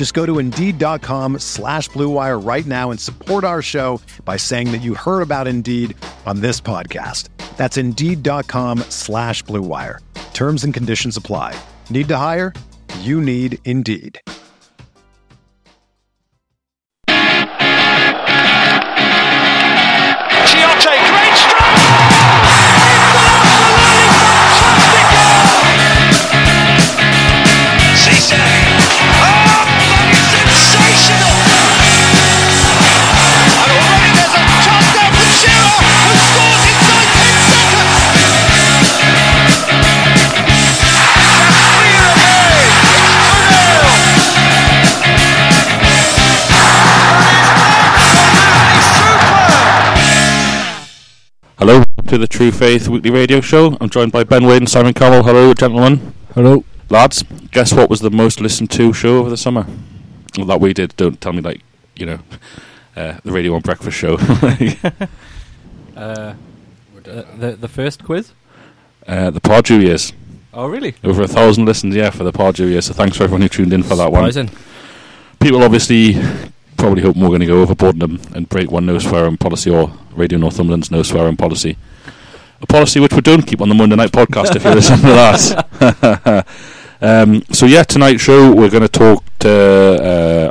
Just go to Indeed.com slash BlueWire right now and support our show by saying that you heard about Indeed on this podcast. That's Indeed.com slash BlueWire. Terms and conditions apply. Need to hire? You need Indeed. Chiarte, great strike! Cisse! To the True Faith Weekly Radio Show. I'm joined by Ben Wade and Simon Cowell. Hello, gentlemen. Hello. Lads, guess what was the most listened to show over the summer? Well, that we did. Don't tell me, like, you know, uh, the Radio 1 Breakfast Show. Uh, the, the the first quiz. uh, the Pardew years. Oh, really? Over a thousand listens, yeah, for the Pardew years. So thanks for everyone who tuned in for that one. People obviously probably hope we're going to go overboard them and break one no swearing policy or Radio Northumberland's no swearing policy. A policy which we don't keep on the Monday night podcast if you listen to that. um, so yeah, tonight's show we're going to talk to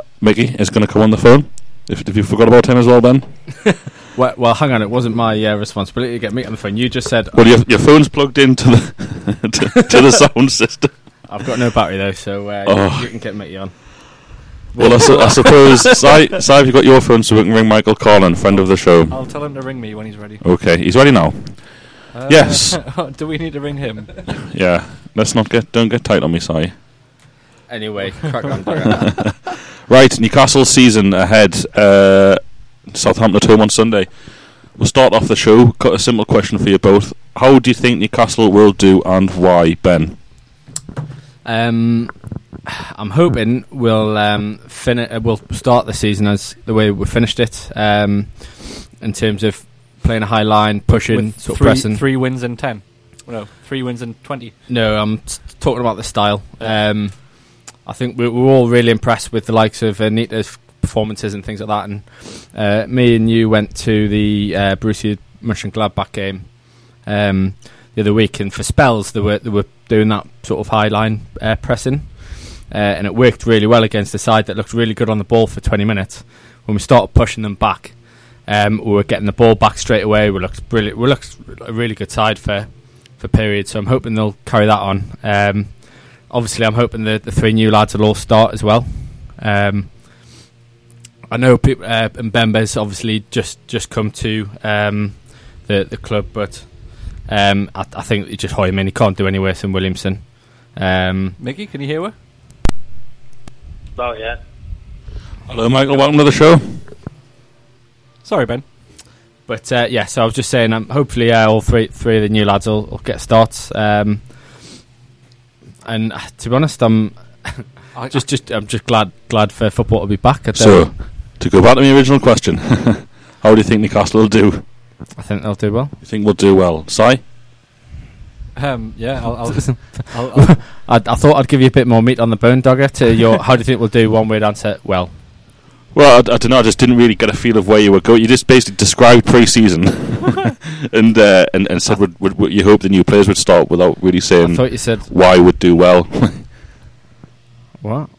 uh, Mickey. is going to come on the phone. If, if you forgot about him as well, Ben. Well, well, hang on. It wasn't my uh, responsibility to get me on the phone. You just said Well, your, your phone's plugged into the to, to the sound system. I've got no battery though, so uh, Oh. you, you can get Mickey on. Well, I, su- I suppose, Si, Si, have you got your phone so we can ring Michael Collin, friend of the show? I'll tell him to ring me when he's ready. Okay, he's ready now. Uh, Yes. do we need to ring him? Yeah, let's not get don't get tight on me, Si. Anyway, crack on. crack on. Right, Newcastle season ahead. Uh, Southampton at home on Sunday. We'll start off the show. Got a simple question for you both. How do you think Newcastle will do, and why, Ben? Um, I'm hoping we'll um, fini- uh, we'll start the season as the way we finished it. Um, in terms of playing a high line, pushing, With sort of three, pressing. three wins in ten. No, three wins in twenty. No, I'm t- talking about the style. Um, I think we we're all really impressed with the likes of Anita's performances and things like that. And uh, me and you went to the uh, Borussia Mönchengladbach game um, the other week, and for spells they were they were doing that sort of high line uh, pressing, uh, and it worked really well against a side that looked really good on the ball for 20 minutes. When we started pushing them back, um, we were getting the ball back straight away. We looked brilliant. We looked a really good side for for periods. So I'm hoping they'll carry that on. Um, obviously, I'm hoping the, the three new lads will all start as well. Um, I know people, uh, and Bembe's obviously just, just come to um, the the club, but um, I, I think you just hire him in. He can't do any worse than Williamson. Um, Mickey, can you hear her? Oh yeah. Hello, Michael. Welcome to the show. Sorry, Ben. But uh, yeah, so I was just saying, um, hopefully, uh, all three three of the new lads will, will get starts. Um, and uh, to be honest, I'm I, just just I'm just glad glad for football to be back. I, So, to go back to my original question, how do you think Newcastle will do? I think they'll do well. You think we'll do well, Si? um, yeah, I'll. I'll, I'll, I'll I, I thought I'd give you a bit more meat on the bone, Dogger. To your, how do you think we'll do? One word answer. Well, Well, I, I don't know. I just didn't really get a feel of where you were going. You just basically described pre-season and uh, and and said would, would, would you hope the new players would start without really I saying thought you said why would do well. what?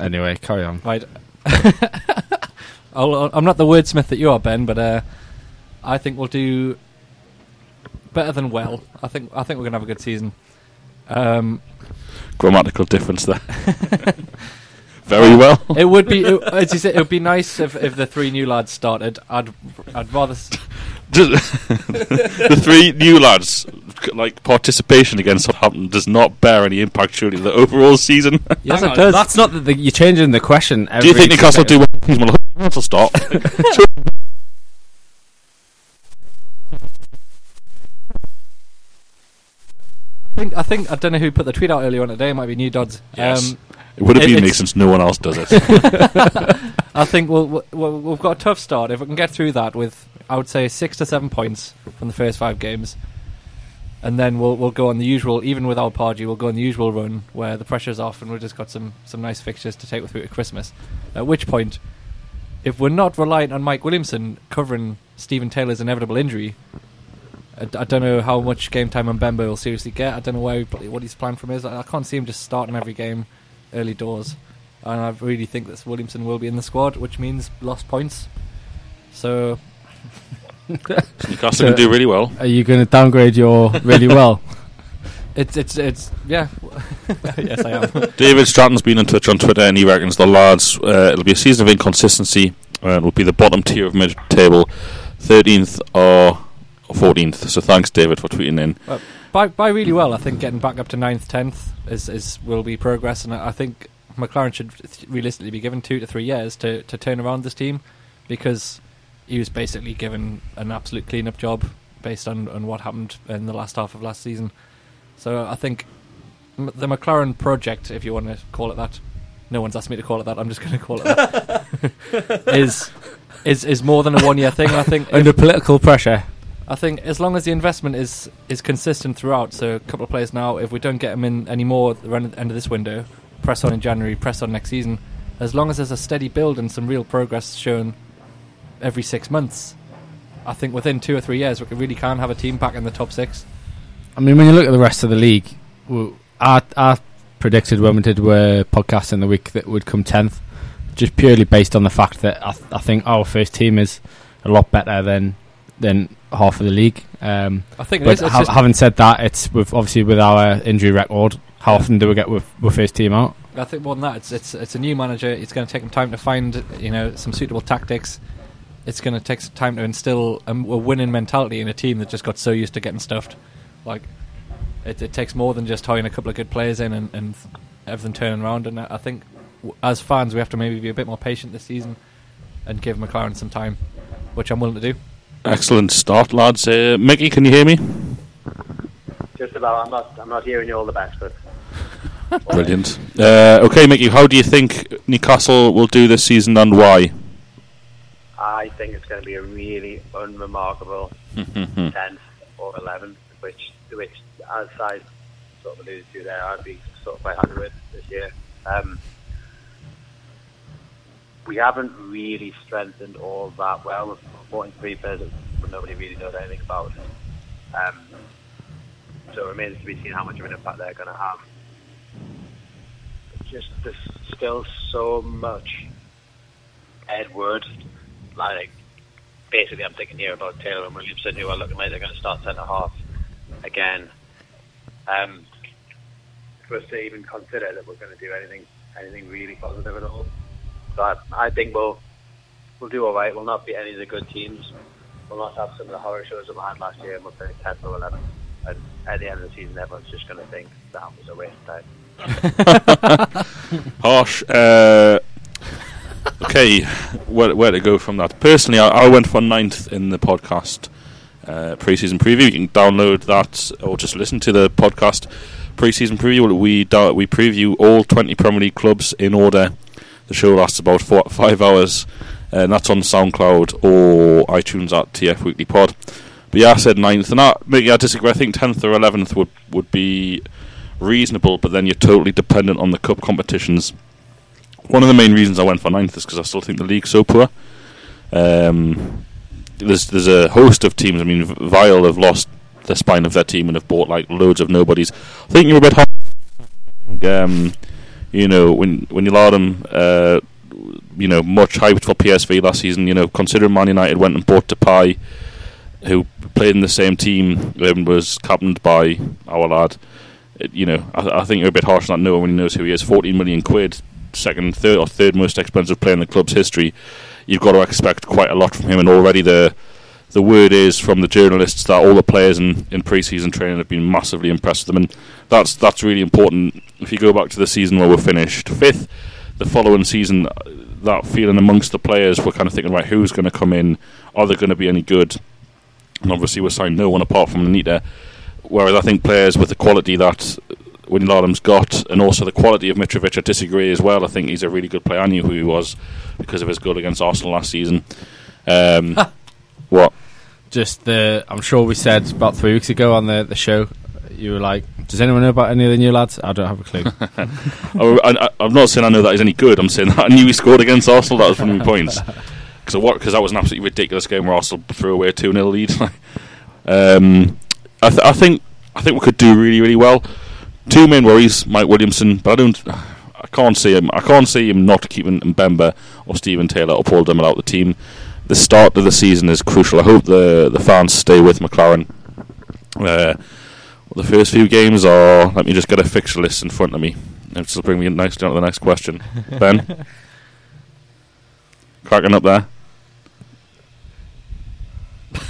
Anyway, carry on. right. I'll, I'm not the wordsmith that you are, Ben, but uh, I think we'll do better than well. I think I think we're gonna have a good season. Um, Grammatical difference there. Very well. it would be, it, as you said, it would be nice if, if the three new lads started. I'd I'd rather. s- the three new lads, like participation against Southampton, does not bear any impact surely on the overall season. Yes, Hang it does. That's not the, the, you're changing the question. Do you think every Newcastle do second. well? Well, Newcastle stop. Think I think I don't know who put the tweet out earlier on today. It might be New Dodds. Yes. Um, It would have It- been me since no one else does it. I think we'll, we'll, we've got a tough start. If we can get through that with, I would say, six to seven points from the first five games, and then we'll we'll go on the usual. Even without Pardew, we'll go on the usual run where the pressure's off and we've just got some some nice fixtures to take with through to Christmas. At which point, if we're not reliant on Mike Williamson covering Steven Taylor's inevitable injury. I, I don't know how much game time Mbemba will seriously get. I don't know where he, what his plan from is. I, I can't see him just starting every game early doors and I really think that Williamson will be in the squad, which means lost points. So Newcastle So- can do really well. Are you going to downgrade your really well? it's it's it's yeah. yes, I am. David Stratton's been in touch on Twitter and he reckons the lads, uh, it'll be a season of inconsistency and it'll be the bottom tier of mid table, 13th or, or 14th. So thanks, David, for tweeting in. by by really well, I think getting back up to 9th, tenth is is will be progress, and I I think McClaren should th- realistically be given two to three years to to turn around this team, because he was basically given an absolute clean up job based on on what happened in the last half of last season. So I think m- the McClaren project, if you want to call it that, no one's asked me to call it that. I'm just going to call it that. is is is more than a one year thing. I think if- Under political pressure. I think as long as the investment is is consistent throughout, so a couple of players now, if we don't get them in any more at the end of this window, press on in January, press on next season, as long as there's a steady build and some real progress shown every six months, I think within two or three years we really can have a team back in the top six. I mean, when you look at the rest of the league, I, I predicted when we did uh, podcast in the week that would come tenth, just purely based on the fact that I, th- I think our first team is a lot better than than half of the league. Um, I think but ha- having said that, it's with obviously with our injury record. How Yeah. often do we get with, with first team out? I think more than that, it's it's it's a new manager. It's going to take him time to find you know some suitable tactics. It's going to take some time to instill a, a winning mentality in a team that just got so used to getting stuffed. Like it, it takes more than just tying a couple of good players in and, and everything turning around. And I I think w- as fans, we have to maybe be a bit more patient this season and give McClaren some time, which I'm willing to do. Excellent start, lads. Uh, Mickey, can you hear me? Just about. I'm not. I'm not hearing you all the best, but Brilliant. Uh, okay, Mickey, how do you think Newcastle will do this season and why? I think it's going to be a really unremarkable tenth or eleventh, which which as I sort of alluded to there, I'd be sort of quite happy with this year. Um, we haven't really strengthened all that well. Supporting three players that nobody really knows anything about. Um, so it remains to be seen how much of an impact they're going to have. Just there's still so much Edward, like basically I'm thinking here about Taylor and Williamson who are looking like they're going to start centre half again. Um, for us to even consider that we're going to do anything anything really positive at all. So I, think we'll we'll do all right. We'll not beat any of the good teams. We'll not have some of the horror shows that we had last year, we'll finish 10th or 11th. And at the end of the season, everyone's just going to think that was a waste of time. Harsh. Uh, okay, where, where to go from that? Personally, I, I went for ninth in the podcast uh, pre-season preview. You can download that or just listen to the podcast pre-season preview. We do, we preview all 20 Premier League clubs in order. The show lasts about four, five hours, and that's on SoundCloud or iTunes at TF Weekly Pod. But yeah, I said ninth, and I, maybe I disagree. I think tenth or eleventh would would be reasonable, but then you're totally dependent on the cup competitions. One of the main reasons I went for ninth is because I still think the league's so poor. Um, there's there's a host of teams. I mean, Vile have lost the spine of their team and have bought like loads of nobodies. I think you're a bit hard. Um, you know, when when you allowed them, uh, you know, much hyped for PSV last season. You know, considering Man United went and bought Depay, who played in the same team and was captained by our lad. It, you know, I, I think you're a bit harsh on that no when he knows who he is. 14 million quid, second, third, or third most expensive player in the club's history. You've got to expect quite a lot from him, and already the the word is from the journalists that all the players in, in pre-season training have been massively impressed with them, and that's that's really important. If you go back to the season where we're finished fifth, the following season, that feeling amongst the players, we're kind of thinking, right, who's going to come in? Are they going to be any good? And obviously, we're signed no one apart from Anita. Whereas I think players with the quality that Wijnaldum's got, and also the quality of Mitrovic, I disagree as well. I think he's a really good player. I knew who he was because of his goal against Arsenal last season. Um, what? Just the, I'm sure we said about three weeks ago on the, the show, you were like, does anyone know about any of the new lads? I don't have a clue. I, am not saying I know that he's any good. I'm saying that I knew he scored against Arsenal. That was one of my points. Because Because that was an absolutely ridiculous game where Arsenal threw away a 2 0 lead. um, I, th- I, think I think we could do really, really well. Two main worries, Mike Williamson, but I don't. I can't see him. I can't see him not keeping Mbemba or Steven Taylor or Paul Dummett out of the team. The start of the season is crucial. I hope the the fans stay with McClaren. Uh, the first few games are. Let me just get a fixture list in front of me. This will bring me nicely on to the next question. Ben, cracking up there.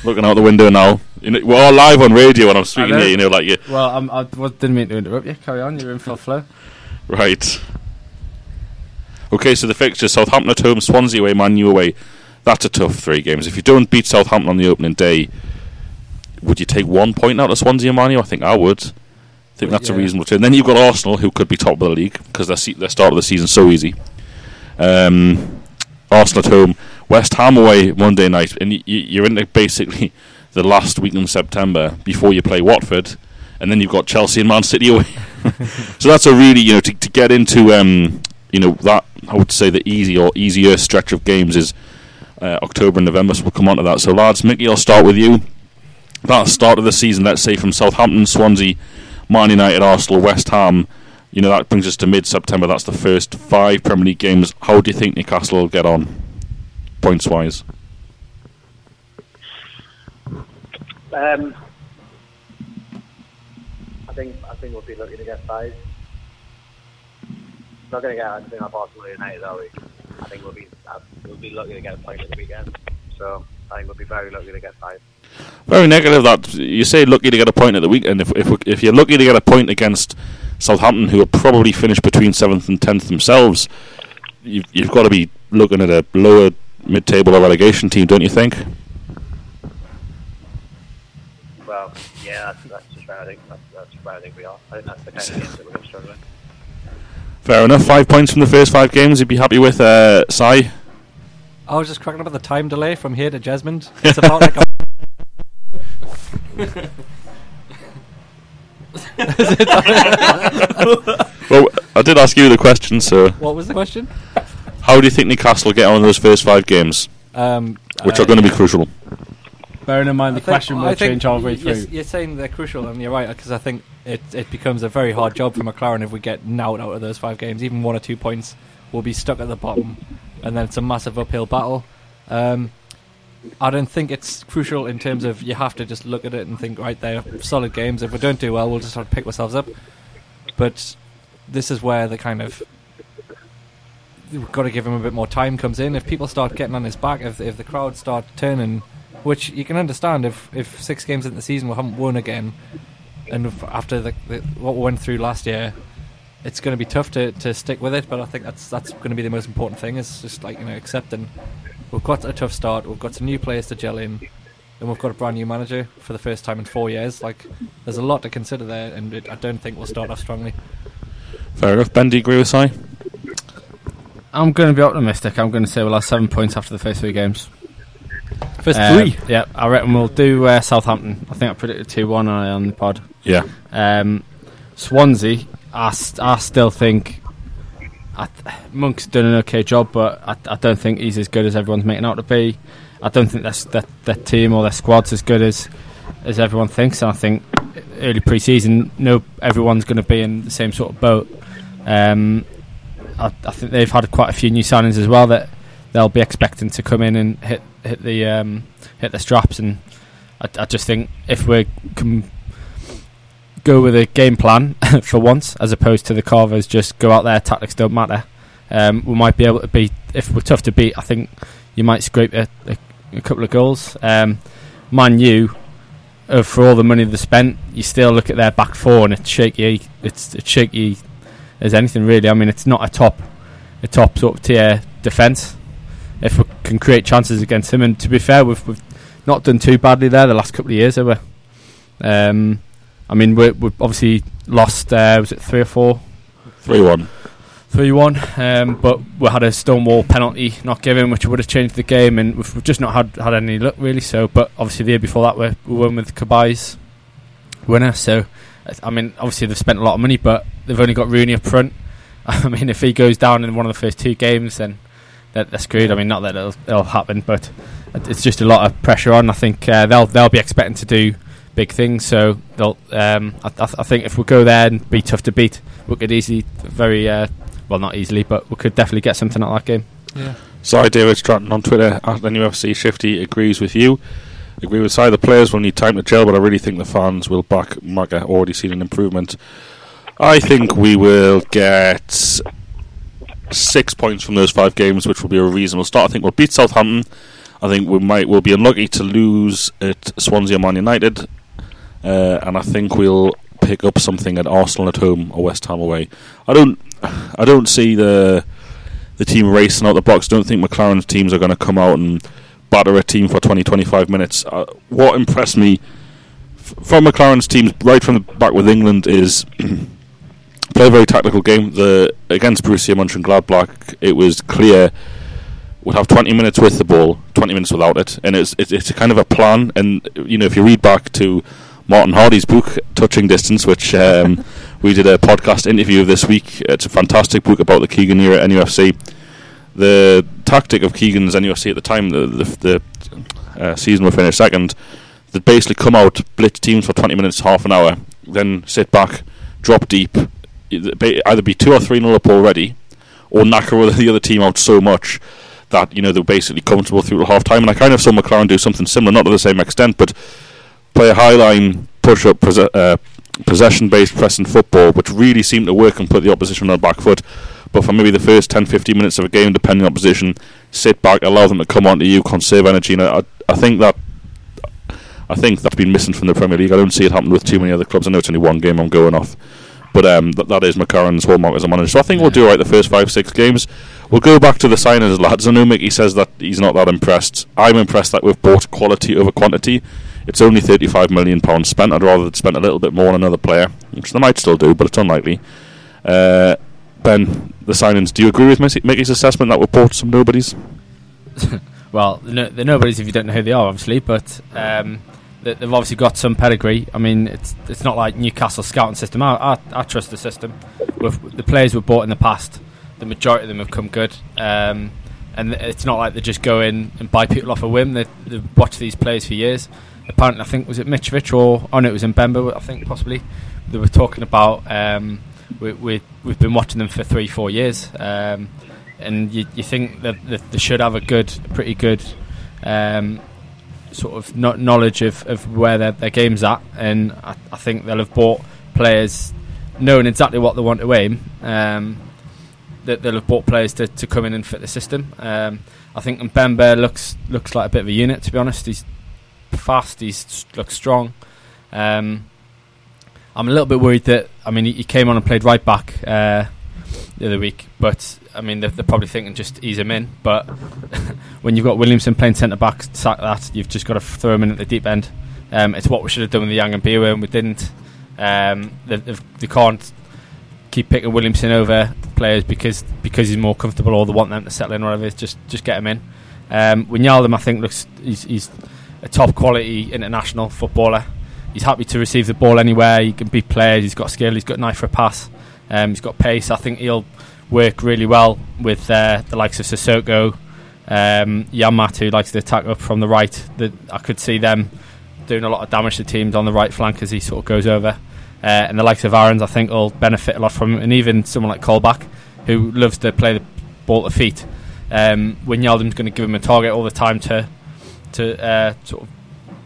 Looking out the window now. You know, we're all live on radio when I'm speaking here. You know, like you. well, I'm, I didn't mean to interrupt you. Carry on. You're in full flow. Right. Okay, so the fixture: Southampton at home, Swansea away, Man U away. That's a tough three games. If you don't beat Southampton on the opening day, would you take one point out of Swansea and Man U? I think I would. I think that's Yeah. a reasonable trade. Then you've got Arsenal, who could be top of the league because their, se- their start of the season so easy. Um, Arsenal at home, West Ham away Monday night, and y- you're into basically the last week in September before you play Watford, and then you've got Chelsea and Man City away. so that's a really you know to, to get into um, you know that I would say the easy or easier stretch of games is uh, October and November. So we'll come on to that. So lads, Mickey, I'll start with you. That start of the season, let's say from Southampton, Swansea, Man United, Arsenal, West Ham. You know that brings us to mid-September. That's the first five Premier League games. How do you think Newcastle will get on, points wise? Um, I think I think we'll be lucky to get five. Not going to get anything off Arsenal United, are we? I think we'll be we'll be lucky to get a point at the weekend. So I think we'll be very lucky to get five. Very negative. That you say lucky to get a point at the weekend. If if if you're lucky to get a point against Southampton, who will probably finish between seventh and tenth themselves, you've you've got to be looking at a lower mid-table or relegation team, don't you think? Well, yeah, that's, that's just where I think that's, that's where I think we are. I think that's the kind of games that we're going to struggle in. Fair enough. Five points from the first five games. You'd be happy with, uh, Sai. I was just cracking up at the time delay from here to Jesmond. It's about like a Well, I did ask you the question, so what was the question? how do you think Newcastle get on in those first five games, Um, which uh, are going to be crucial? Bearing in mind the think- question will change halfway y- you're, through. you're saying they're crucial, and you're right because I think it it becomes a very hard job for McClaren if we get knocked out of those five games. Even one or two points, we'll be stuck at the bottom, and then it's a massive uphill battle. Um, I don't think it's crucial in terms of you have to just look at it and think, right, they're solid games. If we don't do well, we'll just have to pick ourselves up. But this is where the kind of we've got to give him a bit more time comes in. If people start getting on his back, if if the crowd start turning, which you can understand if if six games into the season we haven't won again, and after the, the what we went through last year, it's going to be tough to, to stick with it. But I think that's that's going to be the most important thing is just like you know accepting we've got a tough start, we've got some new players to gel in, and we've got a brand new manager for the first time in four years. Like there's a lot to consider there, and it, I don't think we'll start off strongly. Fair enough. Ben, do you agree with Sai? I'm going to be optimistic. I'm going to say we'll have seven points after the first three games. First Um, three. Yeah, I reckon we'll do uh, Southampton. I think I predicted 2 1 on the pod. Yeah. Um, Swansea, I, st- I still think I th- Monk's done an okay job, but I, I don't think he's as good as everyone's making out to be. I don't think that's, that their team or their squad's as good as as everyone thinks. And I think early pre-season, no, everyone's going to be in the same sort of boat. Um, I, I think they've had quite a few new signings as well that they'll be expecting to come in and hit hit the um, hit the straps and I, I just think if we can go with a game plan for once, as opposed to the Carvers just go out there, tactics don't matter. Um, we might be able to beat. If we're tough to beat, I think you might scrape a, a, a couple of goals. Um, Man U, uh, for all the money they spent, you still look at their back four and it's shaky. It's, it's shaky as anything really. I mean, it's not a top, a top sort of tier defence. If we can create chances against him, and to be fair, we've, we've not done too badly there the last couple of years, have we? Um, I mean, we we've obviously lost. Uh, was it three or four? Three one. Three one, um, but we had a Stonewall penalty not given, which would have changed the game, and we've, we've just not had had any luck really. So, but obviously the year before that, we, we won with Cabaye's winner. So, I mean, obviously they've spent a lot of money, but they've only got Rooney up front. I mean, if he goes down in one of the first two games, then they're, they're screwed. I mean, not that it'll, it'll happen, but it's just a lot of pressure on. I think uh, they'll they'll be expecting to do big things. So they'll. Um, I, I, I think if we go there and be tough to beat, we could easily, very uh, well, not easily, but we could definitely get something out of that game. Sorry, David Stratton on Twitter at the UFC Shifty agrees with you. Agree with side. The players will need time to gel, but I really think the fans will back Maga. Already seen an improvement. I think we will get six points from those five games, which will be a reasonable start. I think we'll beat Southampton. I think we might we'll be unlucky to lose at Swansea or Man United, uh, and I think we'll pick up something at Arsenal at home or West Ham away. I don't, I don't see the the team racing out the blocks. Don't think McClaren's teams are going to come out and batter a team for 20, 25 minutes. Uh, what impressed me f- from McClaren's teams right from the back with England is play a very tactical game. The against Borussia Mönchengladbach, it was clear would have 20 minutes with the ball, 20 minutes without it, and it's it's, it's a kind of a plan. And you know, if you read back to Martin Hardy's book, Touching Distance, which um, we did a podcast interview of this week. It's a fantastic book about the Keegan era at NUFC. The tactic of Keegan's NUFC at the time, the the, the uh, season we finished second, they'd basically come out, blitz teams for 20 minutes, half an hour, then sit back, drop deep, either be two or three nil up already, or knacker the other team out so much that you know they're basically comfortable through half time. And I kind of saw McClaren do something similar, not to the same extent, but play a high line push up uh, possession based pressing football, which really seemed to work and put the opposition on the back foot. But for maybe the first 10 15 minutes of a game, depending on position, sit back, allow them to come onto you, conserve energy. And I, I think that. I think that's been missing from the Premier League. I don't see it happen with too many other clubs. I know it's only one game I'm going off, but um, that, that is McClaren's hallmark as a manager. So I think we'll do right the first five, six games. We'll go back to the signings, lads. I know Mickey says that he's not that impressed. I'm impressed that we've bought quality over quantity. It's only £35 million spent. I'd rather spent a little bit more on another player, which they might still do, but it's unlikely. Uh, ben, the signings, do you agree with Mickey's assessment that we've bought some nobodies? well, no, they're nobodies if you don't know who they are, obviously, but um, they, they've obviously got some pedigree. I mean, it's it's not like Newcastle scouting system. I, I, I trust the system. With the players we've bought in the past, the majority of them have come good. Um, and it's not like they just go in and buy people off a whim. They, they've watched these players for years. Apparently, I think was it Mitrovic or oh no, it was Mbemba. I think possibly they were talking about. Um, we, we we've been watching them for three, four years, um, and you, you think that, that they should have a good, pretty good um, sort of no- knowledge of, of where their, their game's at, and I, I think they'll have bought players knowing exactly what they want to aim. Um, that they'll have bought players to, to come in and fit the system. Um, I think Mbemba looks looks like a bit of a unit. To be honest, he's fast. He looks strong. Um, I'm a little bit worried that I mean he, he came on and played right back uh, the other week, but I mean they're, they're, probably thinking just ease him in. But when you've got Williamson playing centre back, sack that you've just got to throw him in at the deep end. Um, it's what we should have done with the Young and Beer and we didn't. Um, they, they can't keep picking Williamson over players because because he's more comfortable or they want them to settle in or whatever. Just just get him in. Um, Wijnaldum, I think, looks he's, he's a top quality international footballer. He's happy to receive the ball anywhere. He can beat players. He's got skill. He's got knife for a pass. Um, he's got pace. I think he'll work really well with uh, the likes of Sissoko, um, who likes to attack up from the right. The, I could see them doing a lot of damage to teams on the right flank as he sort of goes over. Uh, and the likes of Aarons, I think, will benefit a lot from him. And even someone like Colback, who loves to play the ball at feet. Um, Wijnaldum's going to give him a target all the time to to uh, sort of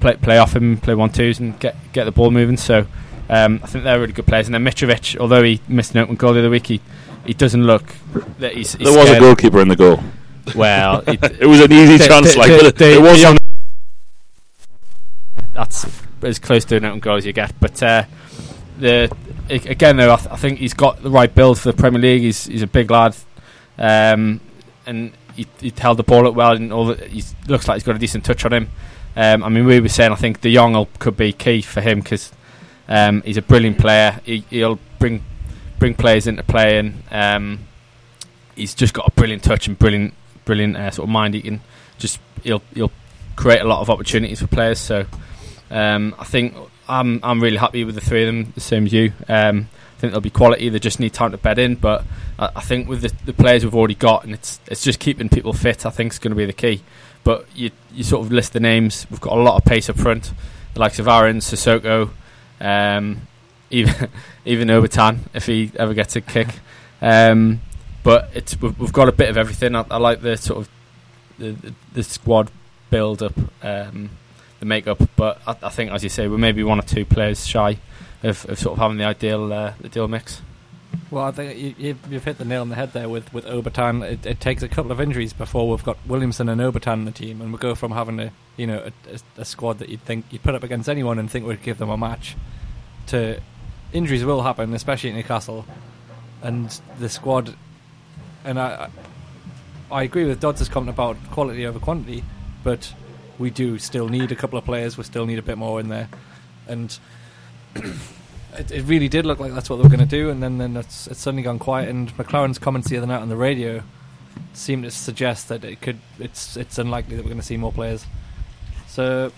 play play off him, play one twos, and get get the ball moving. So um, I think they're really good players. And then Mitrovic, although he missed an open goal the other week, he, he doesn't look that he's. he's there was a goalkeeper in the goal. Well, it, It was an easy The- chance, the- like but it, was that's as close to an open goal as you get. But uh, the again, though, I, th- I think he's got the right build for the Premier League. He's he's a big lad, um, and he, he held the ball up well, and all the, he looks like he's got a decent touch on him. Um, I mean, we were saying I think De Jong could be key for him because um, he's a brilliant player. He, he'll bring bring players into play, and um, he's just got a brilliant touch and brilliant brilliant uh, sort of mind. He can just he'll he'll create a lot of opportunities for players. So um, I think I'm I'm really happy with the three of them, the same as you. Um, I think there'll be quality. They just need time to bed in. But I, I think with the, the players we've already got, and it's it's just keeping people fit. I think is going to be the key. But you you sort of list the names. We've got a lot of pace up front, the likes of Aaron, Sissoko, um, even even Obertan if he ever gets a kick. Um, but it's we've, we've got a bit of everything. I, I like the sort of the, the, the squad build up, um, the makeup. But I, I think, as you say, we're maybe one or two players shy of, of sort of having the ideal uh, the ideal mix. Well, I think you, you've hit the nail on the head there with with Obertan. It, it takes a couple of injuries before we've got Williamson and Obertan in the team, and we go from having a you know a, a, squad that you'd think you'd put up against anyone and think would give them a match, to injuries will happen, especially at Newcastle, and the squad. And I I agree with Dodds' comment about quality over quantity, but we do still need a couple of players. We still need a bit more in there, and it, it really did look like that's what they were going to do, and then then it's, it's suddenly gone quiet. And McClaren's comments the other night on the radio seemed to suggest that it could it's it's unlikely that we're going to see more players. So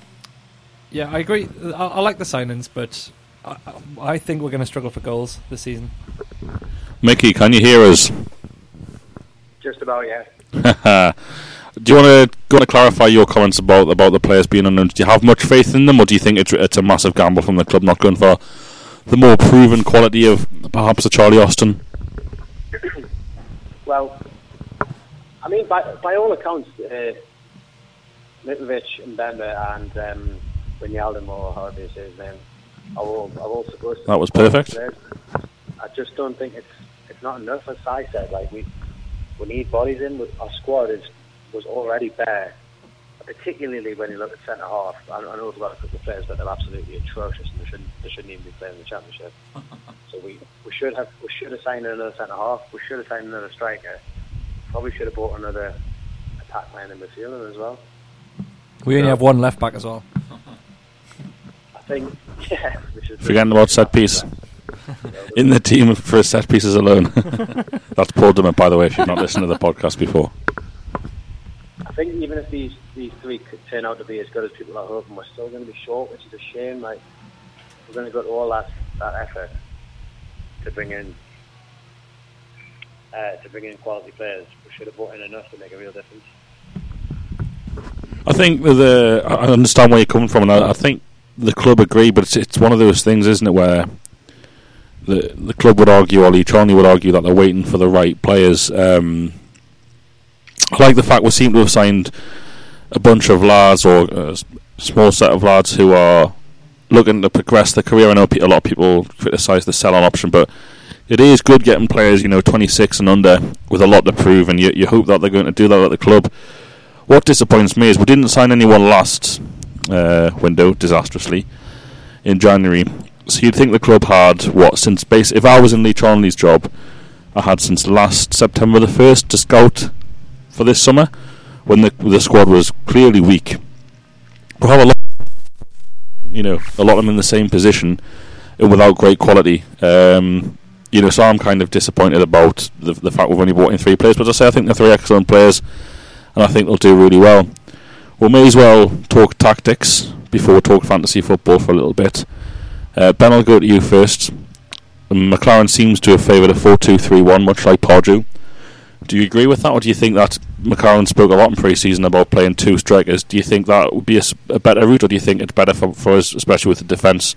yeah, I agree. I, I like the signings, but I, I think we're going to struggle for goals this season. Mickey, can you hear us? Just about, yeah. do you want to go to clarify your comments about about the players being unknown? Do you have much faith in them, or do you think it's it's a massive gamble from the club not going for the more proven quality of perhaps a Charlie Austin? Well, I mean, by, by all accounts, uh, Mitrovic and Bemba and um, Wijnaldum, or however you say his name, are all, are all supposed to That was perfect. I just don't think it's it's not enough, as I said. Like, we we need bodies in. Our squad is was already bare, particularly when you look at centre half. I, I know there's a couple of players that are absolutely atrocious and they shouldn't, they shouldn't even be playing in the championship. so we, we should have we should have signed another centre half. We should have signed another striker. Probably should have bought another attack man in midfielder as well. We only have one left back as well. I think yeah. We should Forgetting about set piece in the team for set pieces alone. That's Paul Dummett, by the way. If you've not listened to the podcast before, I think even if these these three turn out to be as good as people are hoping, we're still going to be short, which is a shame. Like we're going to go to all that that effort to bring in uh, to bring in quality players. We should have brought in enough to make a real difference. I think the I understand where you're coming from, and I, I think the club agree. But it's it's one of those things, isn't it, where the the club would argue, or Lee would argue that they're waiting for the right players. Um, like the fact we seem to have signed a bunch of lads or a small set of lads who are looking to progress their career. I know a lot of people criticise the sell-on option, but it is good getting players, you know, 26 and under with a lot to prove, and you, you hope that they're going to do that at the club. What disappoints me is we didn't sign anyone last uh, window disastrously in January. So you'd think the club had what since base. If I was in Lee Charnley's job, I had since last September the first to scout for this summer when the the squad was clearly weak. We have a lot, you know, a lot of them in the same position and without great quality. Um, you know, so I'm kind of disappointed about the, the fact we've only brought in three players. But as I say, I think they're three excellent players, and I think they'll do really well. We may as well talk tactics before we talk fantasy football for a little bit. Uh, ben, I'll go to you first. McClaren seems to have favoured a 4-2-3-1, much like Pardew. Do you agree with that, or do you think that McClaren spoke a lot in pre-season about playing two strikers? Do you think that would be a better route, or do you think it's better for, for us, especially with the defence,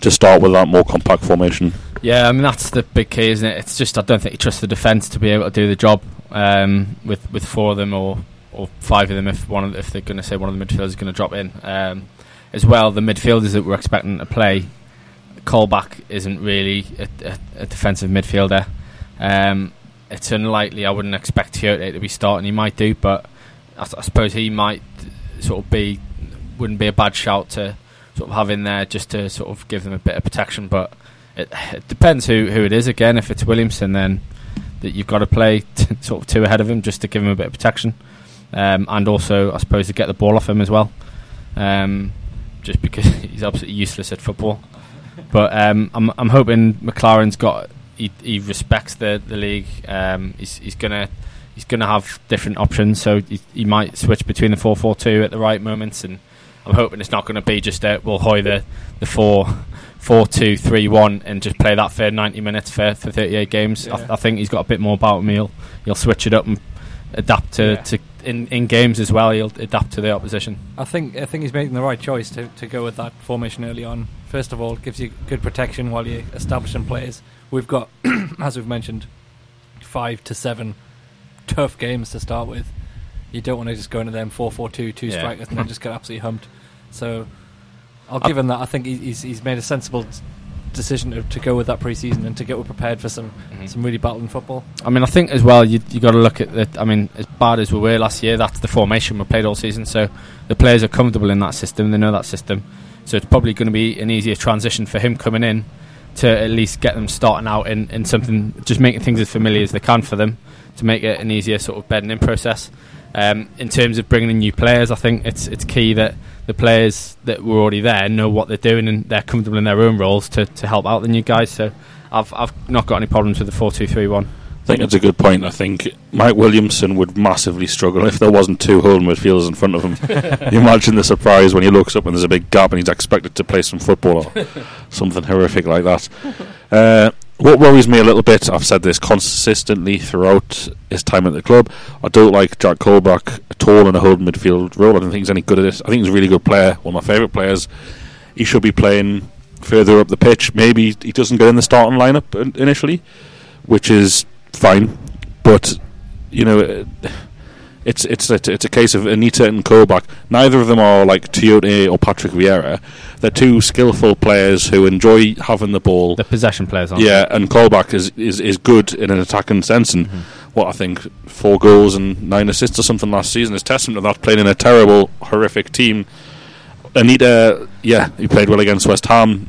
to start with that more compact formation? Yeah, I mean that's the big key, isn't it? It's just I don't think you trust the defence to be able to do the job um, with with four of them or or five of them if one of, if they're going to say one of the midfielders is going to drop in. Um, as well, the midfielders that we're expecting to play, Colback isn't really a, a, a defensive midfielder. Um, it's unlikely. I wouldn't expect Tiote to be starting. He might do, but I suppose he might sort of be wouldn't be a bad shout to sort of have in there just to sort of give them a bit of protection. But it, it depends who who it is. Again, if it's Williamson, then that you've got to play t- sort of two ahead of him just to give him a bit of protection, um, and also I suppose to get the ball off him as well. Um, just because he's absolutely useless at football. But um, I'm I'm hoping McClaren's got he, he respects the the league. Um, he's he's gonna he's gonna have different options, so he, he might switch between the four four two at the right moments, and I'm hoping it's not going to be just uh, we'll hoy the the four four two three one and just play that for 90 minutes for for 38 games. I, I think he's got a bit more about him. He'll he'll switch it up and adapt to, Yeah. to in, in games as well. He'll adapt to the opposition. I think I think he's making the right choice to, to go with that formation early on. First of all, it gives you good protection while you're establishing players. We've got, as we've mentioned, five to seven tough games to start with. You don't want to just go into them 4-4-2, two Yeah. strikers, and then just get absolutely humped. So I'll give him that. I think he's he's made a sensible decision to, to go with that pre-season and to get prepared for some Mhm. some really battling football. I mean, I think as well you you got to look at that. I mean, as bad as we were last year, that's the formation we played all season. So the players are comfortable in that system. They know that system. So it's probably going to be an easier transition for him coming in to at least get them starting out in, in something, just making things as familiar as they can for them to make it an easier sort of bedding in process. Um, in terms of bringing in new players, I think it's it's key that the players that were already there know what they're doing and they're comfortable in their own roles to, to help out the new guys. So I've I've not got any problems with the four two three one. I think that's a good point. I think Mike Williamson would massively struggle if there wasn't two home midfielders in front of him. you imagine the surprise when he looks up and there's a big gap and he's expected to play some football or something horrific like that. Uh, what worries me a little bit, I've said this consistently throughout his time at the club. I don't like Jack Colback at all in a holding midfield role. I don't think he's any good at it. I think he's a really good player, one of my favourite players. He should be playing further up the pitch. Maybe he doesn't get in the starting lineup initially, which is fine. But you know, it's it's a, it's a case of Anita and Colback. Neither of them are like Tiote or Patrick Vieira. They're two skillful players who enjoy having the ball. The possession players, aren't Yeah, and Colback is, is, is good in an attacking sense, and Mm-hmm. what I think four goals and nine assists or something last season is testament to that. Playing in a terrible, horrific team. Anita, yeah, he played well against West Ham.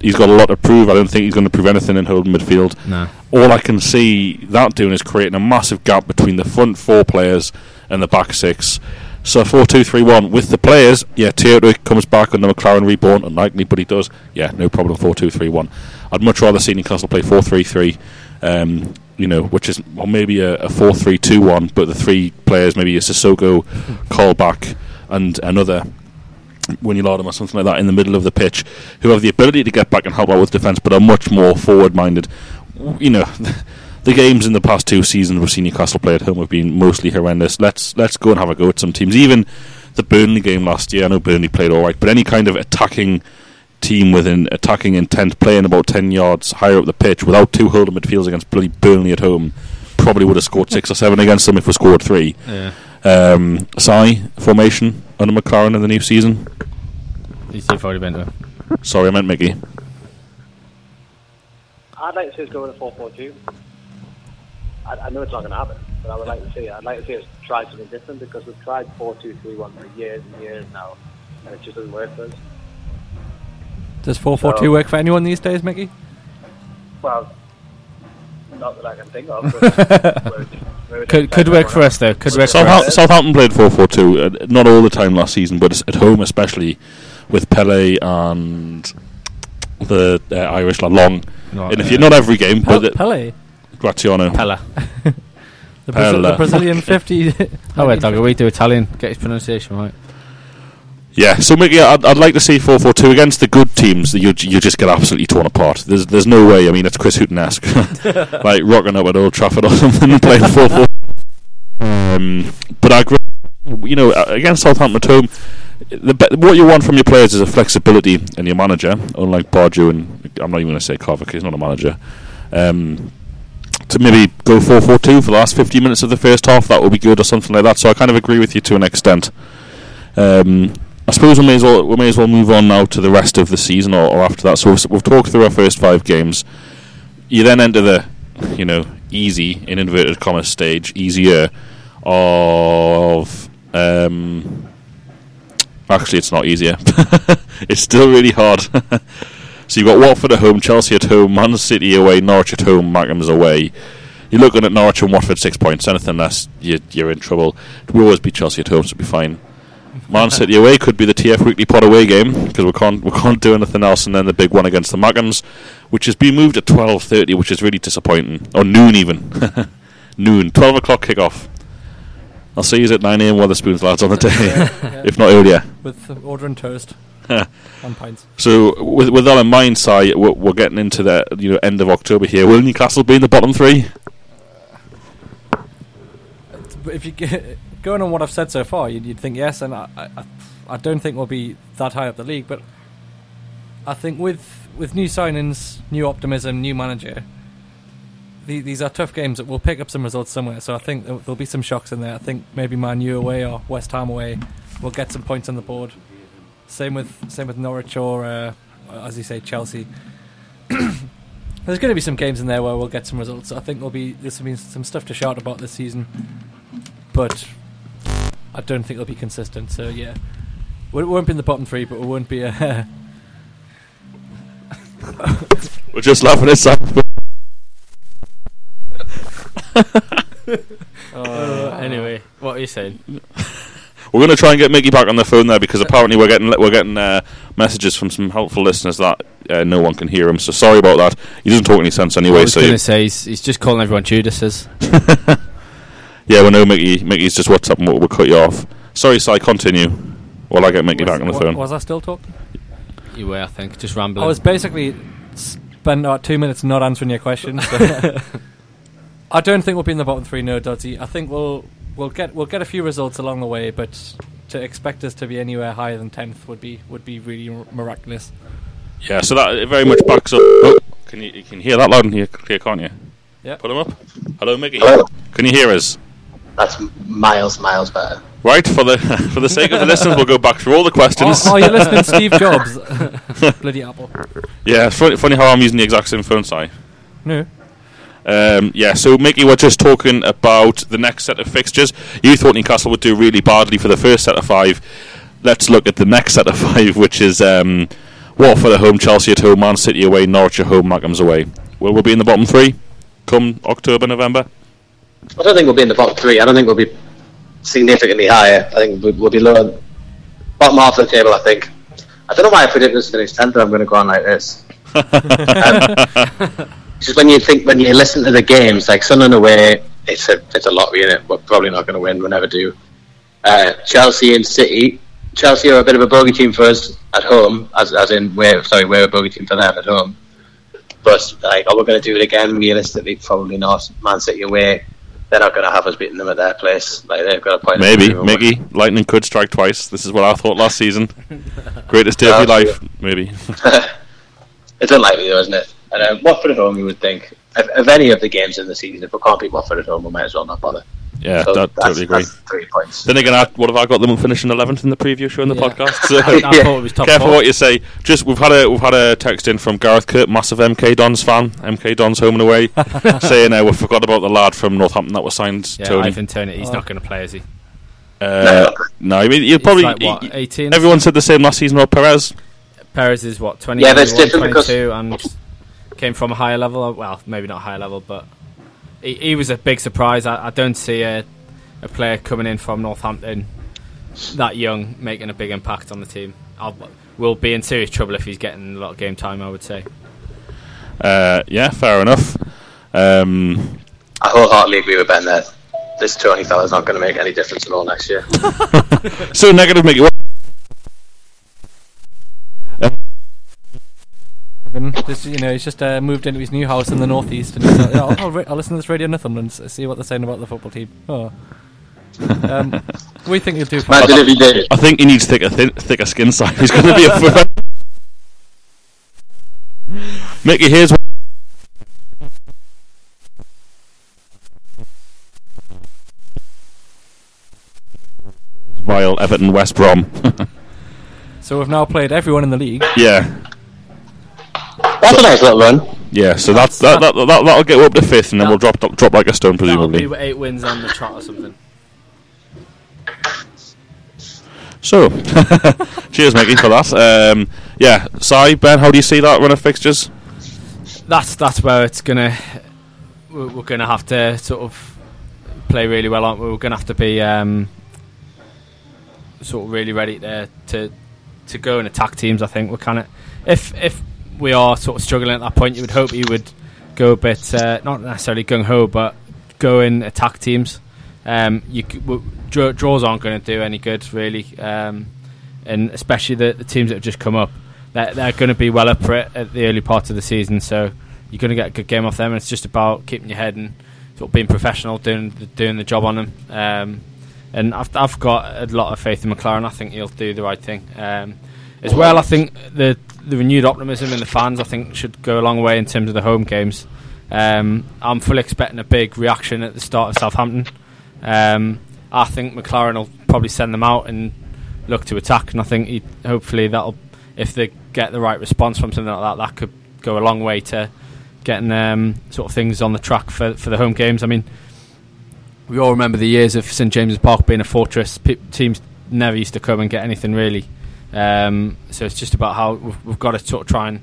He's got a lot to prove. I don't think he's going to prove anything in holding midfield. No. All I can see that doing is creating a massive gap between the front four players and the back six. So four two three one with the players. Yeah, Teodoric comes back and the McLaren reborn. Unlikely, but he does. Yeah, no problem. Four two three one. I'd much rather see Newcastle play four three three. Um, you know, which is well, maybe a, a four three two one, but the three players maybe a Sissoko, Colback, and another Winnie or something like that in the middle of the pitch, who have the ability to get back and help out with defence, but are much more forward-minded. W- You know, the games in the past two seasons we've seen Newcastle play at home have been mostly horrendous. Let's let's go and have a go at some teams. Even the Burnley game last year, I know Burnley played all right, but any kind of attacking team with an attacking intent, playing about ten yards higher up the pitch without two holding midfields against bloody Burnley at home, probably would have scored six or seven against them if we scored three. Yeah. Um, Sai formation under McClaren in the new season. Already been to. Sorry, I meant Mickey. I'd like to see us go with a 4 4 2. I, I know it's not going to happen, but I would like to see it. I'd like to see us try something different because we've tried 4 2 3 1 for years and years now, and it just doesn't work for us. Does four four two No. work for anyone these days, Mickey? Well, not that I can think of. But we're- we're Could could work for us though. Could work for Southampton, us. Southampton played 4 4 2, uh, not all the time last season, but at home especially with Pele and the uh, Irish lad Long. No, and if uh, you're not every game, Pel- but Pele, Graziano. Pella. the, Brazil- the Brazilian fifty. Oh wait, dog. We do Italian. Get his pronunciation right. Yeah, so Mickey, I'd, I'd like to see 4 4 2 against the good teams that you you just get absolutely torn apart. There's there's no way. I mean, it's Chris Hughton esque. like rocking up at Old Trafford or something and playing 4 4. Um, but I agree, you know, uh, against Southampton at home, the, what you want from your players is a flexibility in your manager, unlike Barju and I'm not even going to say Kovac, he's not a manager. Um, to maybe go 4 4 2 for the last 50 minutes of the first half, that would be good or something like that. So I kind of agree with you to an extent. Um, I suppose we may as well we may as well move on now to the rest of the season or, or after that. So we've, we've talked through our first five games. You then enter the, you know, easy in inverted commas stage, easier of. Um, actually, it's not easier. it's still really hard. so you've got Watford at home, Chelsea at home, Man City away, Norwich at home, Mackems away. You're looking at Norwich and Watford six points. Anything less, you're, you're in trouble. We always beat Chelsea at home, so it'll be fine. Man City away could be the TF Weekly Pod away game because we can't we can't do anything else, and then the big one against the Mackems, which has been moved at twelve thirty, which is really disappointing. Or noon even, noon, twelve o'clock kickoff. I'll see you at nine a.m. Wetherspoons lads on the day, if not earlier. with uh, ordering toast and pints. So with with that in mind, Si, we're, we're getting into the you know end of October here. Will Newcastle be in the bottom three? But if you get, going on what I've said so far, you'd, you'd think yes, and I, I, I don't think we'll be that high up the league. But I think with with new signings, new optimism, new manager, the, these are tough games will pick up some results somewhere. So I think there'll, be some shocks in there. I think maybe Man U away or West Ham away will get some points on the board. Same with same with Norwich or uh, as you say Chelsea. There's going to be some games in there where we'll get some results. I think there'll be there's some some stuff to shout about this season, but I don't think it'll be consistent. So yeah, we won't be in the bottom three, but we won't be. Uh, We're just laughing at Si. Uh, anyway, what are you saying? We're going to try and get Mickey back on the phone there because apparently we're getting we're getting uh, messages from some helpful listeners that uh, no one can hear him. So sorry about that. He doesn't talk any sense I anyway. was So going to say he's, he's just calling everyone Judases. yeah, we know Mickey. Mickey's just WhatsApp and we'll, we'll cut you off. Sorry, Si. Continue. While I get Mickey back on the wa- phone. Was I still talking? You were, I think, just rambling. I was basically spent about two minutes not answering your question. So I don't think we'll be in the bottom three, no, Dodgy. I think we'll we'll get we'll get a few results along the way, but to expect us to be anywhere higher than tenth would be would be really mir- miraculous. Yeah, so that very much backs up. Oh, can you, you can hear that loud and clear, clear, can't you? Yeah. Put him up. Hello, Mickey. Hello. Can you hear us? That's miles, miles better. Right, for the for the sake of the listeners, we'll go back through all the questions. Oh, oh, you're listening to Steve Jobs, bloody Apple. Yeah, it's funny, funny how I'm using the exact same phone, Si. No, Um, yeah, so Mickey, we're just talking about the next set of fixtures. You thought Newcastle would do really badly for the first set of five. Let's look at the next set of five, which is um, Watford at home, Chelsea at home, Man City away, Norwich at home, Mackems away. Will we be in the bottom three come October, November? I don't think we'll be in the bottom three. I don't think we'll be significantly higher. I think we'll, we'll be lower, bottom half of the table. I think. I don't know why I predicted us to finish tenth. I'm going to go on like this. um, just when you think when you listen to the games, like Sunderland away, it's a it's a lottery in it. We're probably not going to win. We'll never do. Uh, Chelsea and City. Chelsea are a bit of a bogey team for us at home, as as in we're sorry we're a bogey team for them at home. But like, are we going to do it again? Realistically, probably not. Man City away, they're not going to have us beating them at their place. Like they've got a point. Maybe. Mickey. Lightning could strike twice. This is what I thought last season. Greatest day of your life, maybe. it's unlikely though, isn't it? And uh, Watford at home, you would think. Of, of any of the games in the season, if we can't beat Watford at home, we might as well not bother. Yeah, So that, that's, totally agree. that's three points. Then again, I, what have I got them finishing eleventh in the preview show in the Yeah. podcast? So, I thought it was top Careful four. what you say. Just we've had a we've had a text in from Gareth Kurt, massive MK Dons fan. MK Dons home and away, saying uh, we forgot about the lad from Northampton that was signed. Yeah, Toney. Ivan Toney, he's Oh. not going to play, is he? Uh, no, I mean you He's probably like, what, 18? everyone said the same last season about Perez. Perez is what, 20, Yeah, but it's 21, different because- 22, and came from a higher level. Well, maybe not higher level, but he, he was a big surprise. I, I don't see a, a player coming in from Northampton that young making a big impact on the team. I'll, we'll be in serious trouble if he's getting a lot of game time, I would say. Uh, yeah, fair enough. Um, I wholeheartedly agree with Ben there. This Toney fella's not going to make any difference at all next year. so negative, Mickey. What? Ivan, just, you know, he's just uh, moved into his new house in the northeast, and he's like, yeah, I'll, I'll, ra- I'll listen to this Radio Northumberland, s- see what they're saying about the football team. Oh. Um, we think he'll do fine. Imagine if he did. I think he needs thicker, thin, thicker skin size. He's going to be a. Mickey, here's. what- Vile Everton West Brom. So we've now played everyone in the league. Yeah, That's a nice little run. yeah. So that's that, that, that that'll get up to fifth, and then we'll drop drop like a stone, That'll be presumably. eight wins on the trot or something. So, cheers, Mickey, for that. Um, yeah, Si, Ben, how do you see that run of fixtures? That's that's where it's gonna. We're, we're gonna have to sort of play really well, aren't we? We're gonna have to be um, sort of really ready to to to go and attack teams. I think we're kind of if if we are sort of struggling at that point, you would hope you would go a bit uh, not necessarily gung ho, but go and attack teams. Um, you w- draw, draws aren't going to do any good really, um, and especially the, the teams that have just come up. They're, they're going to be well up for it at the early part of the season, so you're going to get a good game off them. And it's just about keeping your head and sort of being professional, doing the, doing the job on them. Um, and I've, I've got a lot of faith in McClaren. I think he'll do the right thing. Um, as well, I think the the renewed optimism in the fans, I think, should go a long way in terms of the home games. Um, I'm fully expecting a big reaction at the start of Southampton. Um, I think McClaren will probably send them out and look to attack, and I think he, hopefully that'll, if they get the right response from something like that, that could go a long way to getting um, sort of things on the track for for the home games. I mean, we all remember the years of St James's Park being a fortress. Pe- teams never used to come and get anything really. Um, so it's just about how we've, we've got to try and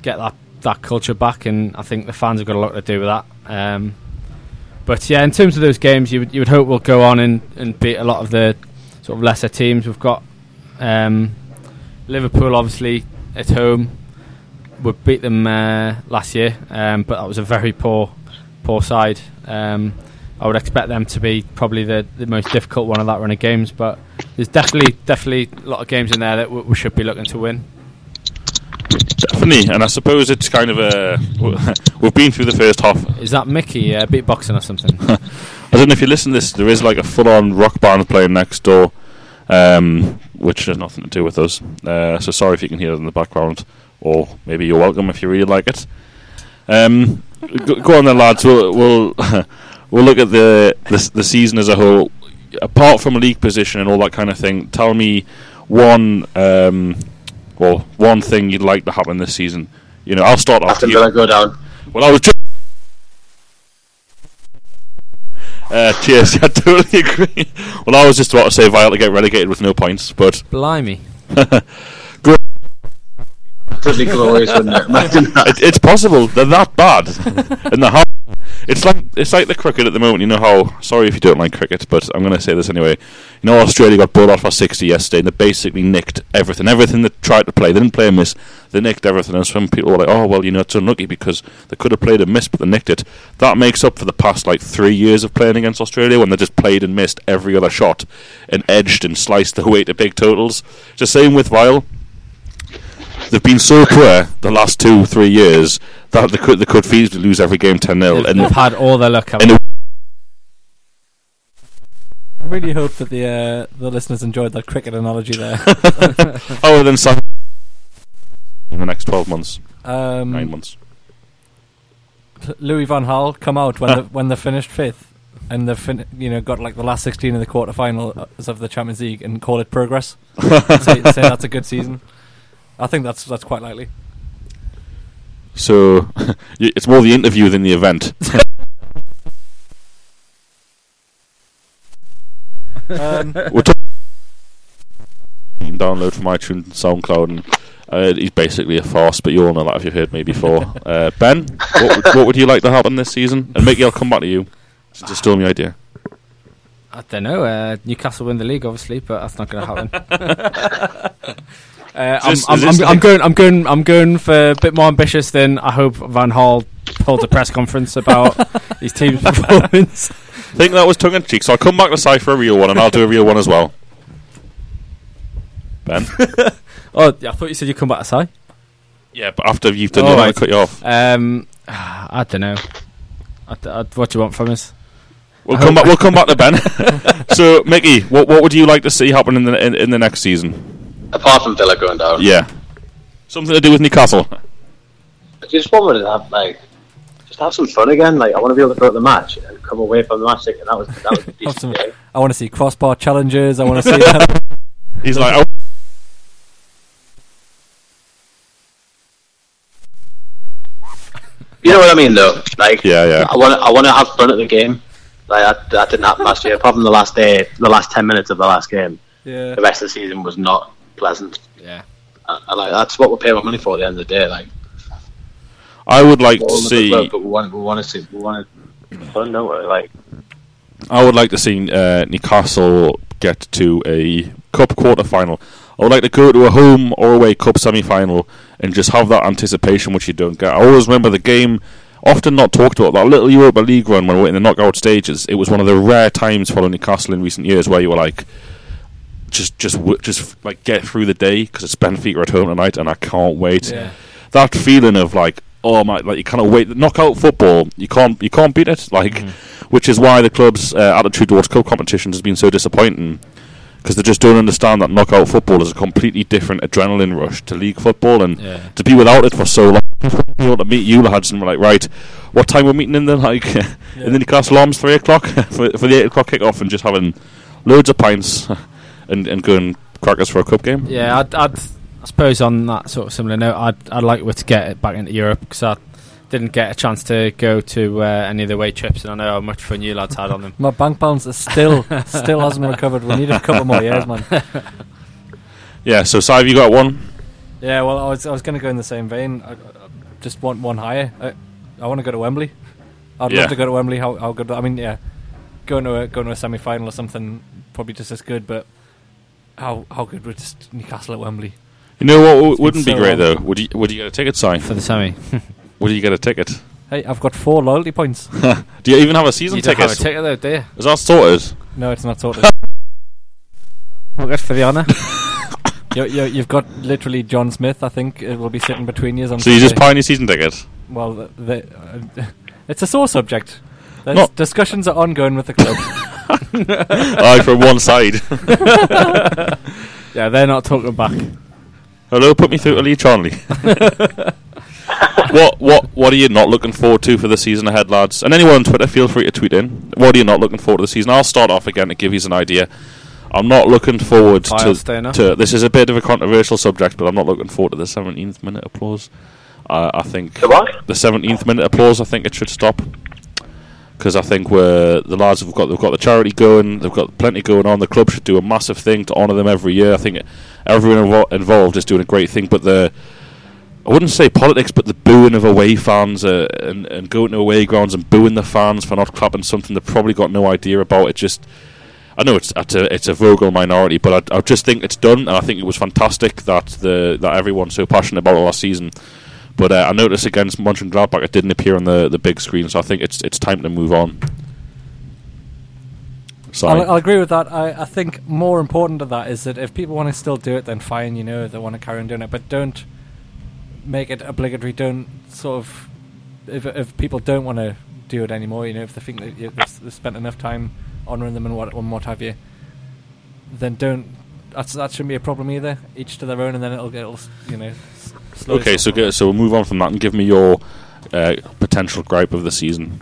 get that that culture back, and I think the fans have got a lot to do with that. Um, but yeah, in terms of those games, you would you would hope we'll go on and, and beat a lot of the sort of lesser teams. We've got um, Liverpool obviously at home. We beat them uh, last year, um, but that was a very poor poor side. Um, I would expect them to be probably the, the most difficult one of that run of games, but there's definitely definitely a lot of games in there that we, we should be looking to win. Definitely, and I suppose it's kind of a. We've been through the first half. Is that Mickey uh, beatboxing or something? I don't know if you listen to this. There is like a full-on rock band playing next door, um, which has nothing to do with us. Uh, so sorry if you can hear it in the background, or maybe you're welcome if you really like it. Um, go, go on then, lads. We'll we'll, we'll look at the, the the season as a whole. Apart from league position and all that kind of thing, tell me one um, well one thing you'd like to happen this season. You know, I'll start off. After You- Villa go down. well, I was just. Uh, cheers. I totally agree. Well, I was just about to say Violet get relegated with no points, but Blimey. Pretty glorious, wouldn't it? It, it's possible they're that bad. and the it's like it's like the cricket at the moment. You know how? Sorry if you don't like cricket, but I'm going to say this anyway. You know, Australia got bowled out for 60 yesterday, and they basically nicked everything. Everything they tried to play, they didn't play a miss. They nicked everything. And some people were like, "Oh, well, you know, it's unlucky because they could have played a miss, but they nicked it." That makes up for the past like three years of playing against Australia when they just played and missed every other shot and edged and sliced their way to big totals. It's the same with Vile they've been so poor the last two, three years that they could they could feasibly lose every game 10 0. They've, And they've had all their luck. haven't in a, I really hope that the uh, the listeners enjoyed that cricket analogy there. other than some in the next 12 months, Um, nine months. Louis Van Gaal come out when the, when they finished fifth and they fin- you know got like the last sixteen in the quarterfinals of the Champions League and call it progress. say, say that's a good season. I think that's that's quite likely. So it's more the interview than the event. Um, We're talking. You can download from iTunes and SoundCloud, and uh, he's basically a farce. But you all know that if you've heard me before. Uh, ben, what, would- what would you like to happen this season? And Mickey, I'll come back to you. Since you stole my idea. I don't know. Uh, Newcastle win the league, obviously, but that's not going to happen. Uh, I'm, this- I'm, I'm, I'm going. I'm going. I'm going for a bit more ambitious than I hope Van Gaal holds a press conference about his team's performance. I think that was tongue in cheek. So I'll come back to Si for a real one, and I'll do a real one as well. Ben. Oh, yeah, I thought you said you'd come back to say. Yeah, but after you've done All your one, I right. cut you off. Um, I don't know. I, I, what do you want from us? We'll I come back. We'll come back to Ben. so, Mickey, what what would you like to see happen in the in, in the next season? Apart from Villa going down. Yeah. Something to do with Newcastle. I just want to have like just have some fun again. Like I want to be able to go to the match and come away from the match and that was that was a decent game. I want to see crossbar challenges. I want to see. that. He's like. Oh. You know what I mean, though. Like, yeah, yeah. I want, I want to have fun at the game. Like that, didn't happen last year. Apart from the last day, the last ten minutes of the last game, yeah. the rest of the season was not pleasant. Yeah. And, and, like that's what we're paying our money for at the end of the day. Like, I would like to all in the see. club, but we want, we want to see, we want to fun, don't we? Like, I would like to see uh, Newcastle get to a cup quarter final. I would like to go to a home or away cup semi final and just have that anticipation which you don't get. I always remember the game, often not talked about, that little Europa League run when we were in the knockout stages. It was one of the rare times for Newcastle in recent years where you were like, just, just, just like get through the day because it's Benfica at home tonight and I can't wait. Yeah. That feeling of like, oh my, like you kind of wait. Knockout football, you can't, you can't beat it. Like, which is why the club's uh, attitude towards cup competitions has been so disappointing because they just don't understand that knockout football is a completely different adrenaline rush to league football, and Yeah. to be without it for so long. Be able to meet you lads and we're like, right, what time we're meeting in the like in the Newcastle Arms three o'clock for, for the eight o'clock kick off, and just having loads of pints and and going crackers for a cup game. Yeah, I'd, I'd, I suppose on that sort of similar note, I'd, I'd like to get it back into Europe because I didn't get a chance to go to uh, any of the away trips, and I know how much fun you lads had on them. My bank balance is still still hasn't recovered. We need a couple more years, man. Yeah, so Si, have you got one? Yeah, well, I was I was going to go in the same vein. I, I just want one higher. I, I want to go to Wembley. I'd Yeah. love to go to Wembley. How how good? I mean, yeah, going to a going to a semi final or something probably just as good. But how how good would Newcastle at Wembley? You know what w- wouldn't be so great long. though? Would you would you get a ticket sign? For the semi, Would you get a ticket? Hey, I've got four loyalty points. Do you even have a season you don't ticket? have a ticket though, do you? Is that sorted? no, it's not sorted. Well, good for the honour. you, you, you've got literally John Smith. I think it will be sitting between you on. So you just Sunday. paying your season ticket? Well, the, the, uh, it's a sore subject. There's discussions are ongoing with the club. Aye, from one side. yeah, they're not talking back. Hello, put me through to Lee Charnley. what what what are you not looking forward to for the season ahead, lads? And anyone on Twitter, feel free to tweet in. What are you not looking forward to the season? I'll start off again to give you an idea. I'm not looking forward I'll to, to. This is a bit of a controversial subject, but I'm not looking forward to the 17th minute applause. Uh, I think the what? the 17th minute applause. I think it should stop because I think we're the lads have got they've got the charity going. They've got plenty going on. The club should do a massive thing to honour them every year. I think everyone invo- involved is doing a great thing. But the I wouldn't say politics, but the booing of away fans uh, and, and going to away grounds and booing the fans for not clapping something they've probably got no idea about. It just, I know it's it's a, it's a vocal minority, but I, I just think it's done, and I think it was fantastic that the that everyone's so passionate about it last season. But uh, I noticed against Mönchengladbach it didn't appear on the, the big screen, so I think it's it's time to move on. So I'll, I'll agree with that. I, I think more important to that is that if people want to still do it, then fine. You know, they want to carry on doing it, but don't make it obligatory. Don't sort of if if people don't want to do it anymore. You know, if they think that they've spent enough time honouring them and what and what have you, then don't. That's, that shouldn't be a problem either. Each to their own, and then it'll it'll you know. Slowly okay, so go, so we'll move on from that and give me your uh, potential gripe of the season.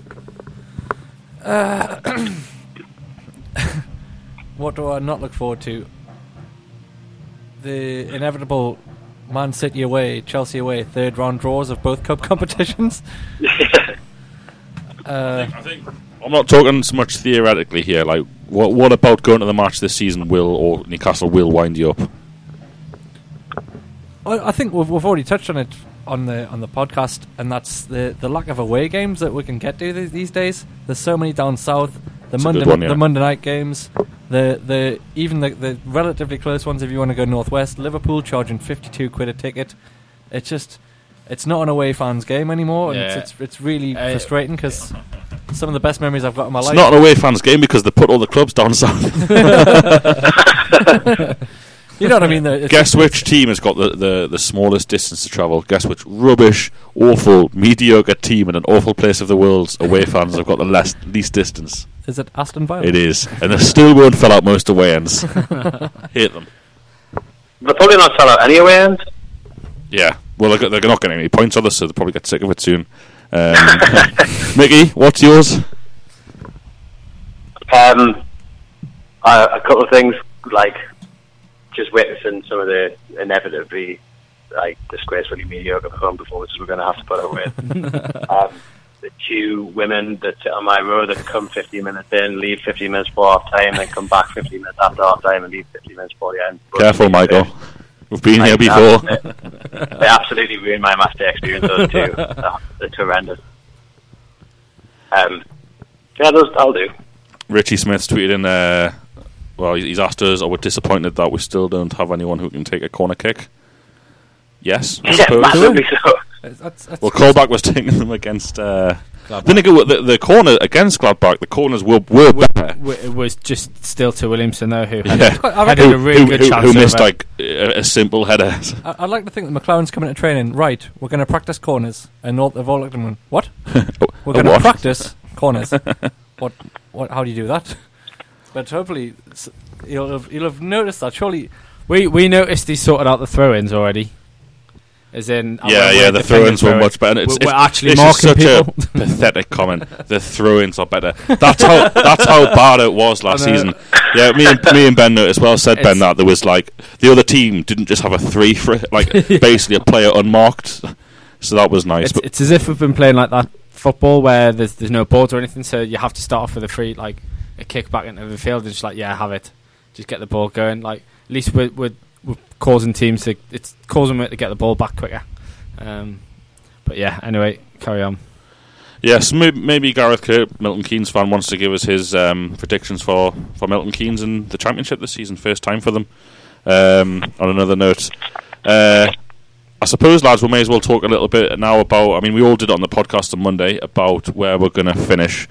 What do I not look forward to? The inevitable Man City away, Chelsea away, third round draws of both cup competitions. uh, I think I'm not talking so much theoretically here. Like, what what about going to the match this season will or Newcastle will wind you up? I I think we've, we've already touched on it on the on the podcast, and that's the, the lack of away games that we can get to these, these days. There's so many down south. The It's Monday one, yeah. the Monday night games, the the even the, the relatively close ones. If you want to go northwest, Liverpool charging 52 quid a ticket. It's just it's not an away fans game anymore, and Yeah. it's, it's it's really Uh, frustrating because some of the best memories I've got in my It's life. It's not an away fans game because they put all the clubs down south. you know what I mean? though? It's Guess which team has got the, the, the smallest distance to travel? Guess which rubbish, awful, mediocre team in an awful place of the world's away fans have got the less, least distance? Is it Aston Villa? It is, and they still won't fill out most away ends. Hate them. They'll probably not sell out any away ends. Yeah, well, they're, they're not getting any points on us, so they'll probably get sick of it soon. Um, Mickey, what's yours? Um, uh, a couple of things like just witnessing some of the inevitably like disgracefully mediocre home performances we're going to have to put up with. um, the two women that sit on my row that come 15 minutes in, leave 15 minutes before half time, then come back 15 minutes after half time and leave 15 minutes before the end. Careful, Michael. We've been here before. They, they absolutely ruined my match day experience. Those two, They're horrendous. Um, yeah, those I'll do. Richie Smith's tweeted in there. Well, he's asked us, "Are we disappointed that we still don't have anyone who can take a corner kick?" Yes, I Yeah, suppose. massively so. That's, that's Well, Colback was taking them against. Uh, didn't it the, the corner against Gladbach. The corners were were better. It was just still to Williamson though, who had, Yeah. quite- I had reckon- a really who, good who- chance. who missed like a, a simple header. I- I'd like to think that McClaren's coming to training. Right, we're going to practice corners, and all, they've all looked at him. and What? We're going to practice corners. what? What? How do you do that? But hopefully, you'll have, you'll have noticed that. Surely, We we noticed he sorted out the throw-ins already. As in, Yeah, yeah, the throw-ins were much better. It's, We're, we're it's- actually is marking such people. a pathetic comment. The throw-ins are better. That's how that's how bad it was last season. Yeah, me and me and Ben noticed. Well said, Ben. That there was like the other team didn't just have a three for it, like basically a player unmarked. So that was nice. it's, it's as if we've been playing like that football where there's there's no boards or anything, so you have to start off with a free like a kick back into the field and just like yeah, have it, just get the ball going. Like at least we're we're, we're causing teams to it's causing them to get the ball back quicker. Um, but yeah, anyway, carry on. yes, maybe, maybe Gareth Kirk, Milton Keynes fan, wants to give us his um, predictions for for Milton Keynes in the championship this season. First time for them. Um, on another note. Uh, I suppose, lads, we may as well talk a little bit now about. I mean, we all did it on the podcast on Monday about where we're going to finish.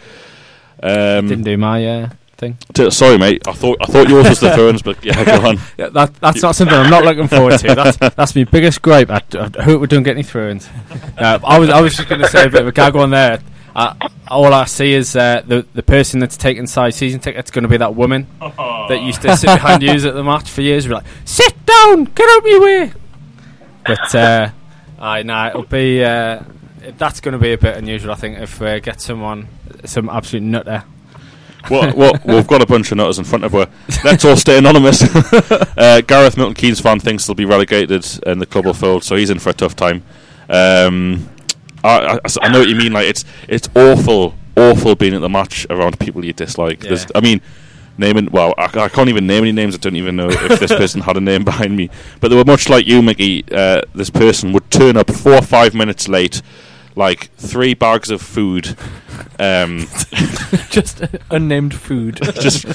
Didn't Um, do my uh, thing. t- sorry, mate. I thought I thought yours was the Thrones, but yeah, go on. Yeah, that that's not something I'm not looking forward to. That's that's my biggest gripe. I, I hope we don't get any throw-ins. Uh, I was I was just going to say a bit of a gag on there. Uh, all I see is uh, the the person that's taking side season tickets going to be that woman that used to sit behind you at the match for years. Be like, sit down, get out of my way. But uh, I know it'll be uh, that's going to be a bit unusual. I think if we get someone some absolute nutter. Well, well, we've got a bunch of nutters in front of us. Let's all stay anonymous. uh, Gareth Milton Keynes fan thinks they'll be relegated and the club will fold, so he's in for a tough time. Um, I, I, I know what you mean. Like it's it's awful, awful being at the match around people you dislike. There's, Yeah. I mean, naming well, I, I can't even name any names. I don't even know if this person had a name behind me. But they were much like you, Mickey. Uh, this person would turn up four or five minutes late, like three bags of food. Um, just unnamed food. just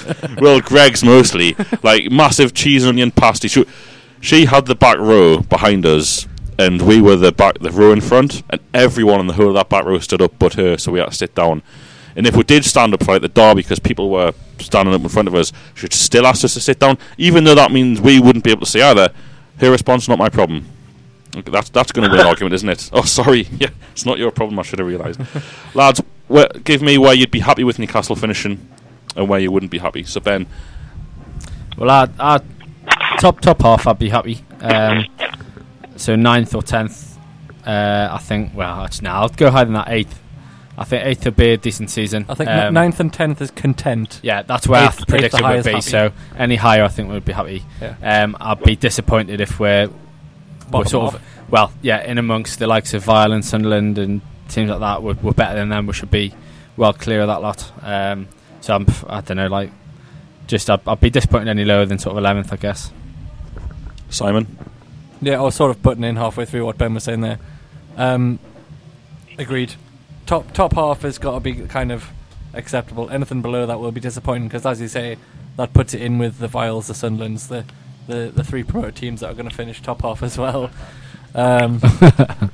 well, Greggs mostly like massive cheese and onion pasty. She, she had the back row behind us, and we were the back the row in front, and everyone in the whole of that back row stood up but her, so we had to sit down. And if we did stand up for like the derby because people were standing up in front of us, she'd still ask us to sit down, even though that means we wouldn't be able to see either. Her response, not my problem. Okay, that's that's going to win an argument, isn't it? Oh, sorry. Yeah, it's not your problem. I should have realised. Lads, where, give me where you'd be happy with Newcastle finishing, and where you wouldn't be happy. So Ben, Well, I, I top top half, I'd be happy. Um, so ninth or tenth, uh, I think. Well, actually, now I'll go higher than that. Eighth. I think eighth would be a decent season. I think Um, ninth and tenth is content. Yeah, that's where Eighth- I predicted eighth the would be. happy. So any higher, I think we'd be happy. Yeah. Um, I'd be disappointed if we're, we're Bottom sort half. of well, yeah, in amongst the likes of Violence, Sunderland, and teams like that. We're, we're better than them. We should be well clear of that lot. Um, so I'm, I don't know, like just I'd, I'd be disappointed any lower than sort of eleventh, I guess. Simon, Yeah, I was sort of putting in halfway through what Ben was saying there. Um, agreed. Top top half has got to be kind of acceptable. Anything below that will be disappointing because, as you say, that puts it in with the Vials, the Sunderlands, the the, the three promoted teams that are going to finish top half as well. Um,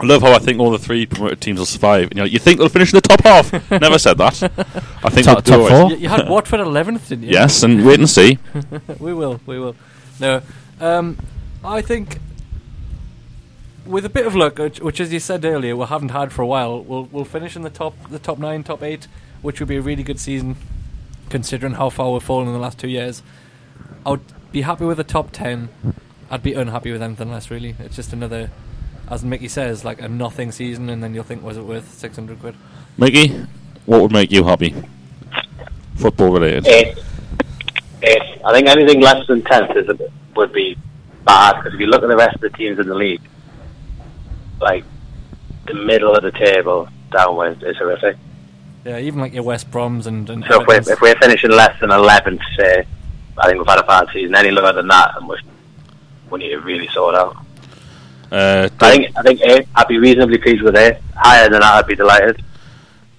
I love how I think all the three promoted teams will survive. You know, you think they'll finish in the top half? Never said that. I think Top- they'll top four? you, you had Watford eleventh, didn't you? Yes, and wait and see. we will, we will. No, um, I think with a bit of luck, which, which, as you said earlier, we haven't had for a while, we'll we'll finish in the top the top nine, top eight, which would be a really good season, considering how far we've fallen in the last two years. I would be happy with the top ten. I'd be unhappy with anything less. Really, it's just another, as Mickey says, like a nothing season, and then you'll think, was it worth six hundred quid? Mickey, what would make you happy? Football related. Eighth. Eighth. I think anything less than tenth is a bit, would be bad because if you look at the rest of the teams in the league, like the middle of the table downwards is horrific. Yeah, even like your West Broms and, and So if we're, if we're finishing less than 11th, say, I think we've had a bad season. Any lower than that, and we we need to really sort out. Uh, I think I think eight. I'd be reasonably pleased with eight. Higher than that, I'd be delighted.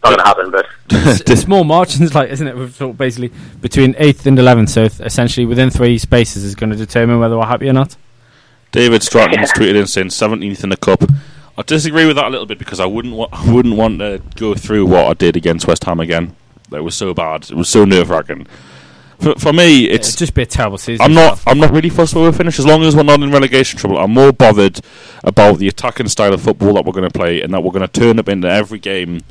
Not going to happen, but it's small margins, like isn't it? We've sort of basically between eighth and eleventh, so th- essentially within three spaces is going to determine whether we're happy or not. David Stratton's tweeted in saying 17th in the cup. I disagree with that a little bit because I wouldn't wa- I wouldn't want to go through what I did against West Ham again. That was so bad. It was so nerve wracking. For, for me, it's It'd just be a terrible season. I'm not. I'm not really fussed where we finish as long as we're not in relegation trouble. I'm more bothered about the attacking style of football that we're going to play and that we're going to turn up into every game,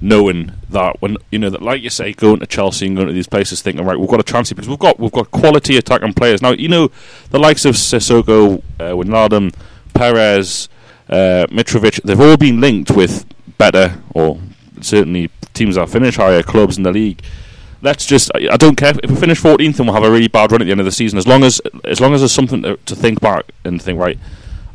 knowing that when you know that, like you say, going to Chelsea and going to these places, thinking right, we've got a chance here because we've got we've got quality attacking players now. You know, the likes of Sissoko, uh, Wijnaldum, Perez, uh, Mitrovic, they've all been linked with better or certainly teams that finish higher clubs in the league let's just I I don't care. If we finish 14th and we'll have a really bad run at the end of the season. As long as as long as there's something to, to think back and think right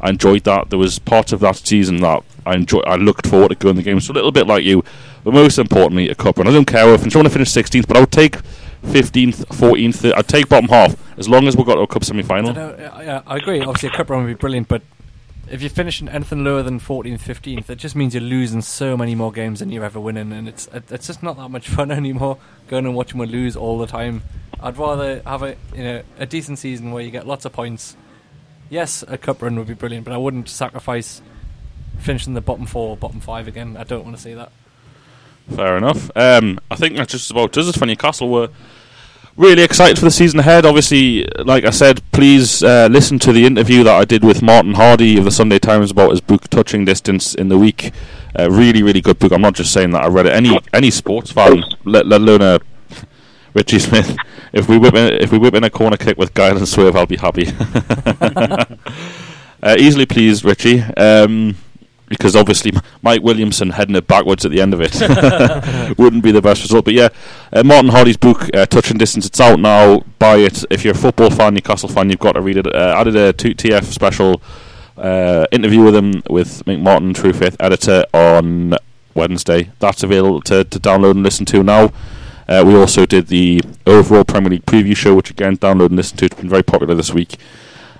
I enjoyed that. There was part of that season that I enjoyed I looked forward to going the game. So a little bit like you but most importantly a cup run. I don't care if I'm want to finish 16th but I would take 15th 14th I'd take bottom half as long as we've got a cup semi-final. Know, yeah, I agree. Obviously, a cup run would be brilliant, but if you're finishing anything lower than 14th, 15th, it just means you're losing so many more games than you're ever winning, and it's it's just not that much fun anymore going and watching we lose all the time. I'd rather have a you know a decent season where you get lots of points. Yes, a cup run would be brilliant, but I wouldn't sacrifice finishing the bottom four, or bottom five again. I don't want to see that. Fair enough. Um, I think that just about does it for Newcastle. We're really excited for the season ahead. Obviously, like I said, please uh, listen to the interview that I did with Martin Hardy of the Sunday Times about his book Touching Distance in the Week. Uh, really, really good book. I'm not just saying that. I read it. Any any sports fan, let, let alone a Richie Smith. If we whip in, if we whip in a corner kick with guile and swerve, I'll be happy. uh, easily pleased, Richie. Um, because obviously Mike Williamson heading it backwards at the end of it wouldn't be the best result. But yeah, uh, Martin Hardy's book, uh, Touching Distance, it's out now. Buy it. If you're a football fan, Newcastle fan, you've got to read it. Uh, I did a two TF special uh, interview with him, with Mick Martin, True Faith editor, on Wednesday. That's available to, to download and listen to now. Uh, we also did the overall Premier League preview show, which again, download and listen to. It's been very popular this week.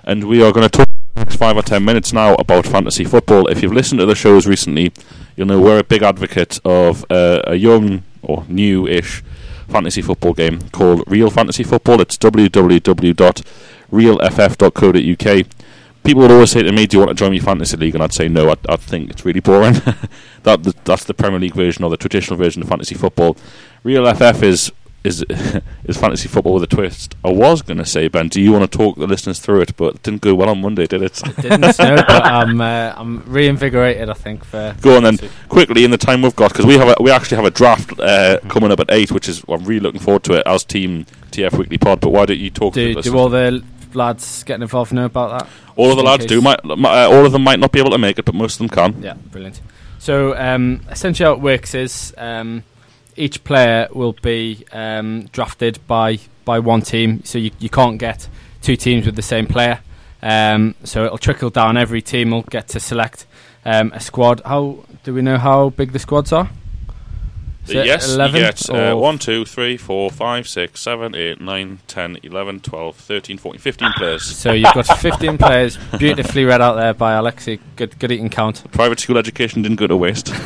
And we are going to talk next five or ten minutes now about fantasy football. If you've listened to the shows recently, you'll know we're a big advocate of uh, a young or new-ish fantasy football game called Real Fantasy Football. It's www.realff.co.uk. People would always say to me, "Do you want to join me fantasy league?" And I'd say no. I, I think it's really boring. that that's the Premier League version or the traditional version of fantasy football. Real FF is is is fantasy football with a twist. I was going to say, Ben, do you want to talk the listeners through it? But it didn't go well on Monday, did it? It didn't know, but I'm uh, I'm reinvigorated. I think for Go on then, quickly in the time we've got because we have a, we actually have a draft uh, coming up at eight, which is I'm really looking forward to it as Team TF Weekly Pod. But why don't you talk? to Do, the do all the lads getting involved know about that? all of the lads case- do. Might, uh, all of them might not be able to make it, but most of them can. Yeah, brilliant. So um, essentially, how it works is um, each player will be um, drafted by by one team. So you, you can't get two teams with the same player. Um, so it'll trickle down. Every team will get to select um, a squad. How do we know how big the squads are? Is yes, 11 you get uh, or- 1, 2, 3, 4, 5, 6, 7, 8, 9, 10, 11, 12, 13, 14, 15 players. So you've got 15 players, beautifully read out there by Alexi. Good, good eating count. Private school education didn't go to waste.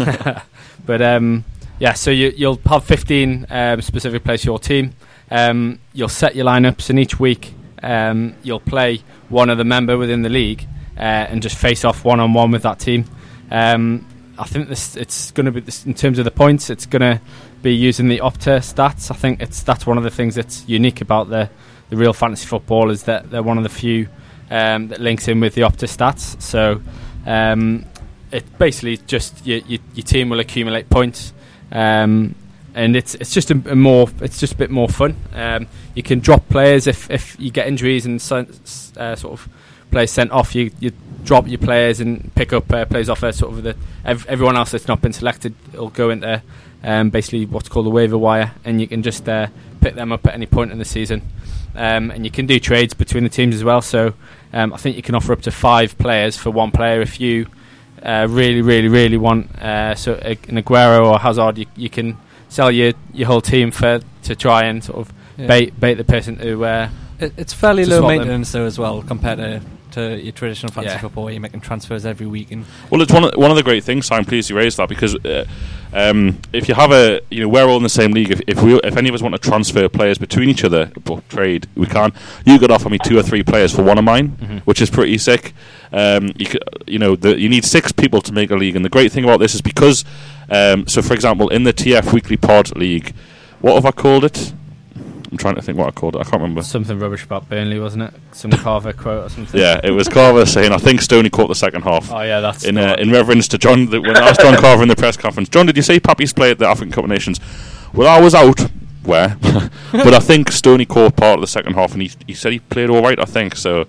But um, yeah, so you, you'll have 15 um, specific players your team. Um, you'll set your lineups, and each week um, you'll play one other member within the league uh, and just face off one on one with that team. Um, I think this it's going to be this, in terms of the points. It's going to be using the Opta stats. I think it's that's one of the things that's unique about the the real fantasy football is that they're one of the few um, that links in with the Opta stats. So um, it basically just your, your, your team will accumulate points, um, and it's it's just a, a more it's just a bit more fun. Um, you can drop players if, if you get injuries and so, uh, sort of players sent off. You you drop your players and pick up uh, players off uh, sort of the ev- everyone else that's not been selected. will go into um, basically what's called a waiver wire, and you can just uh, pick them up at any point in the season. um, and you can do trades between the teams as well. So um, I think you can offer up to five players for one player if you uh, really, really, really want. Uh, so a- an Aguero or Hazard, you, you can sell your your whole team for to try and sort of Yeah. bait bait the person to. Uh, It, it's fairly To low swap them. maintenance though as well compared to, to your traditional fantasy Yeah. football where you're making transfers every week and Well, it's one of, one of the great things. So I'm pleased you raised that because uh, um, if you have a, you know, we're all in the same league. If, if we, if any of us want to transfer players between each other, or trade, we can't. You could offer me two or three players for one of mine, which is pretty sick. Um, you could, you know, the, you need six people to make a league, and the great thing about this is because, um, so for example, in the TF Weekly Pod League, what have I called it? I'm trying to think what I called it. I can't remember. something rubbish about Burnley, wasn't it? Some Carver quote or something. Yeah, it was Carver saying, "I think Stoney caught the second half." Oh yeah, that's in uh, in reverence to John the, when I asked John Carver in the press conference. John, did you see Papiss play at the African Cup of Nations? Well, I was out. Where? but I think Stoney caught part of the second half, and he he said he played all right. I think so.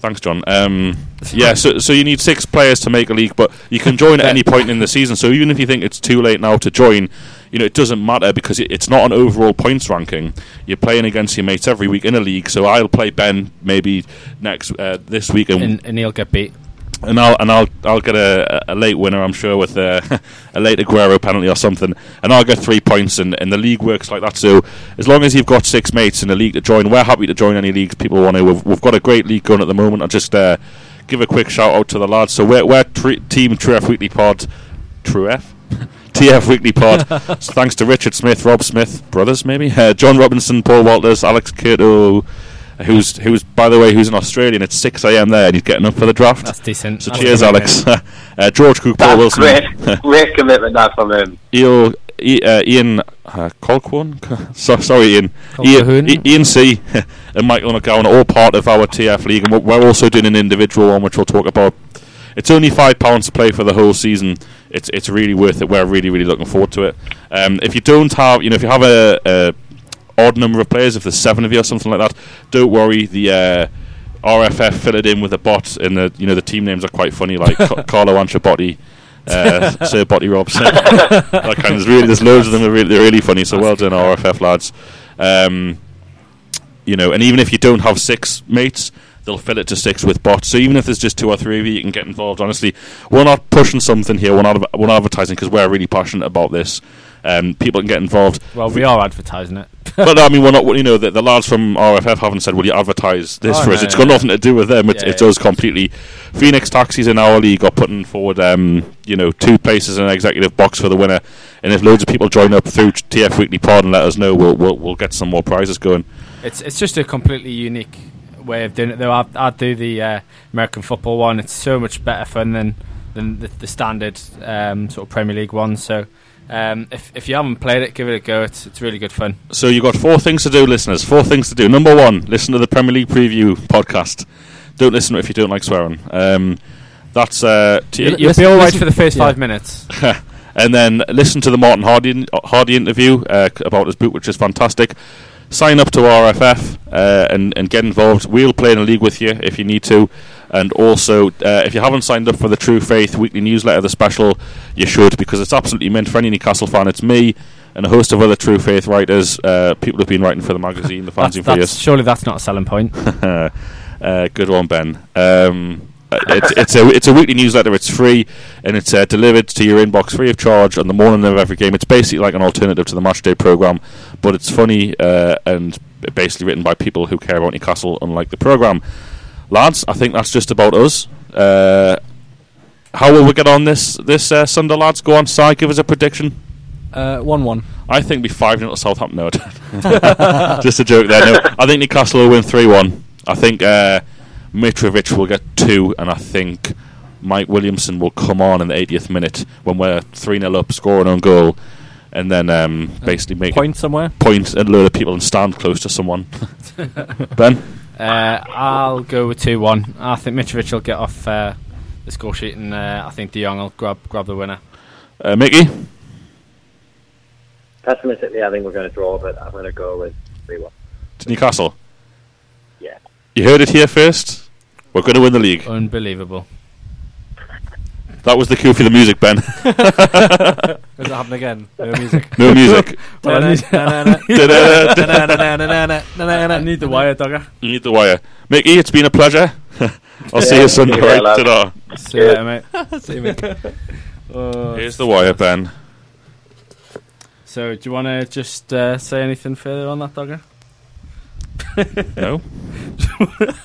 Thanks, John. Um, yeah, so so you need six players to make a league, but you can join at any point in the season. So even if you think it's too late now to join, you know it doesn't matter because it, it's not an overall points ranking. You're playing against your mates every week in a league. So I'll play Ben maybe next uh, this week, and and, and he'll get beat. And I'll and I'll I'll get a, a late winner, I'm sure, with uh, a late Aguero penalty or something, and I'll get three points. And, and the league works like that. So as long as you've got six mates in the league to join, we're happy to join any leagues people want to. We've, we've got a great league going at the moment. I'll just uh, give a quick shout out to the lads. So we're, we're tri- Team True F Weekly Pod, True F. TF Weekly Pod. so thanks to Richard Smith, Rob Smith, brothers maybe, uh, John Robinson, Paul Walters, Alex Curto, who's who's by the way who's an Australian. It's six a.m. there, and he's getting up for the draft. That's decent. So That's cheers, decent. Alex. uh, George Cook, Paul That's Wilson, great. great commitment that from him. Eo, I, uh, Ian uh, Colquhoun. so, sorry, Ian. Ian, I- Ian C. and Michael McGowan are all part of our TF league, and we're- we're also doing an individual one, which we'll talk about. It's only five pounds to play for the whole season. It's it's really worth it. We're really really looking forward to it. Um, if you don't have, you know, if you have a, a odd number of players, if there's seven of you or something like that, don't worry. The uh, RFF fill it in with a bot, and the you know the team names are quite funny, like Ca- Carlo Ancelotti, uh, Sir Botty Robson. that kind of, there's really there's loads of them. They're really, they're really funny. So well done, RFF lads. Um, you know, and even if you don't have six mates, they'll fill it to six with bots. So even if there's just two or three of you, you can get involved. Honestly, we're not pushing something here. We're not we're not advertising because we're really passionate about this. Um, people can get involved. Well, we are advertising it. but I mean, we're not. You know, the, the lads from RFF haven't said, "Will you advertise this Oh, for no, us?" It's got no. nothing to do with them. It, Yeah, it yeah. does completely. Phoenix Taxis in our league are putting forward, um, you know, two places in an executive box for the winner. And if loads of people join up through TF Weekly Pod and let us know, we'll we'll, we'll get some more prizes going. It's it's just a completely unique way of doing it. Though I I do the uh, American football one. It's so much better fun than than the, the standard um, sort of Premier League one. So um, if if you haven't played it, give it a go. It's it's really good fun. So you've got four things to do, listeners. Four things to do. Number one, listen to the Premier League preview podcast. Don't listen to it if you don't like swearing. Um, that's uh, t- You, you'll listen- be all right listen- for the first yeah. five minutes. and then listen to the Martin Hardy Hardy interview uh, about his book, which is fantastic. Sign up to RFF uh, and and get involved. We'll play in a league with you if you need to. And also, uh, if you haven't signed up for the True Faith weekly newsletter, the special, you should because it's absolutely meant for any Newcastle fan. It's me and a host of other True Faith writers, uh, people who've been writing for the magazine, the fanzine for years. surely that's not a selling point. uh, good one, Ben. Um, it's, it's a it's a weekly newsletter. It's free and it's uh, delivered to your inbox free of charge on the morning of every game. It's basically like an alternative to the match day program, but it's funny uh, and basically written by people who care about Newcastle, unlike the program. Lads, I think that's just about us. Uh, how will we get on this this uh, Sunday, lads? Go on, side, give us a prediction. uh, one one. I think it'll be 5 0 to Southampton. No, just a joke there. No, I think Newcastle will win 3 1. I think uh, Mitrovic will get 2, and I think Mike Williamson will come on in the 80th minute when we're 3 0 up, scoring on goal, and then um, basically make Point somewhere. a point and lure the people and stand close to someone. ben? Uh, I'll go with two one. I think Mitrovic will get off uh, the score sheet, and uh, I think De Jong will grab grab the winner. Uh, Mickey? Pessimistically, I think we're going to draw, but I'm going to go with 3 1. To Newcastle? Yeah. You heard it here first. We're going to win the league. Unbelievable. That was the cue for the music, Ben. Does it happen again? No music. No music. Well, I need- I need the wire, Dogger. You need the wire. Mickey, it's been a pleasure. I'll see you Sunday. Right, ta-da. See you later, mate. See you, Mick. Uh, Here's the wire, Ben. so, do you want to just uh, say anything further on that, Dogger? No, Do you want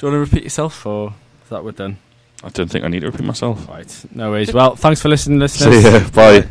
to repeat yourself, or is that we're done? I don't think I need to repeat myself. Right, no worries. Well, thanks for listening, listeners. See ya. Bye.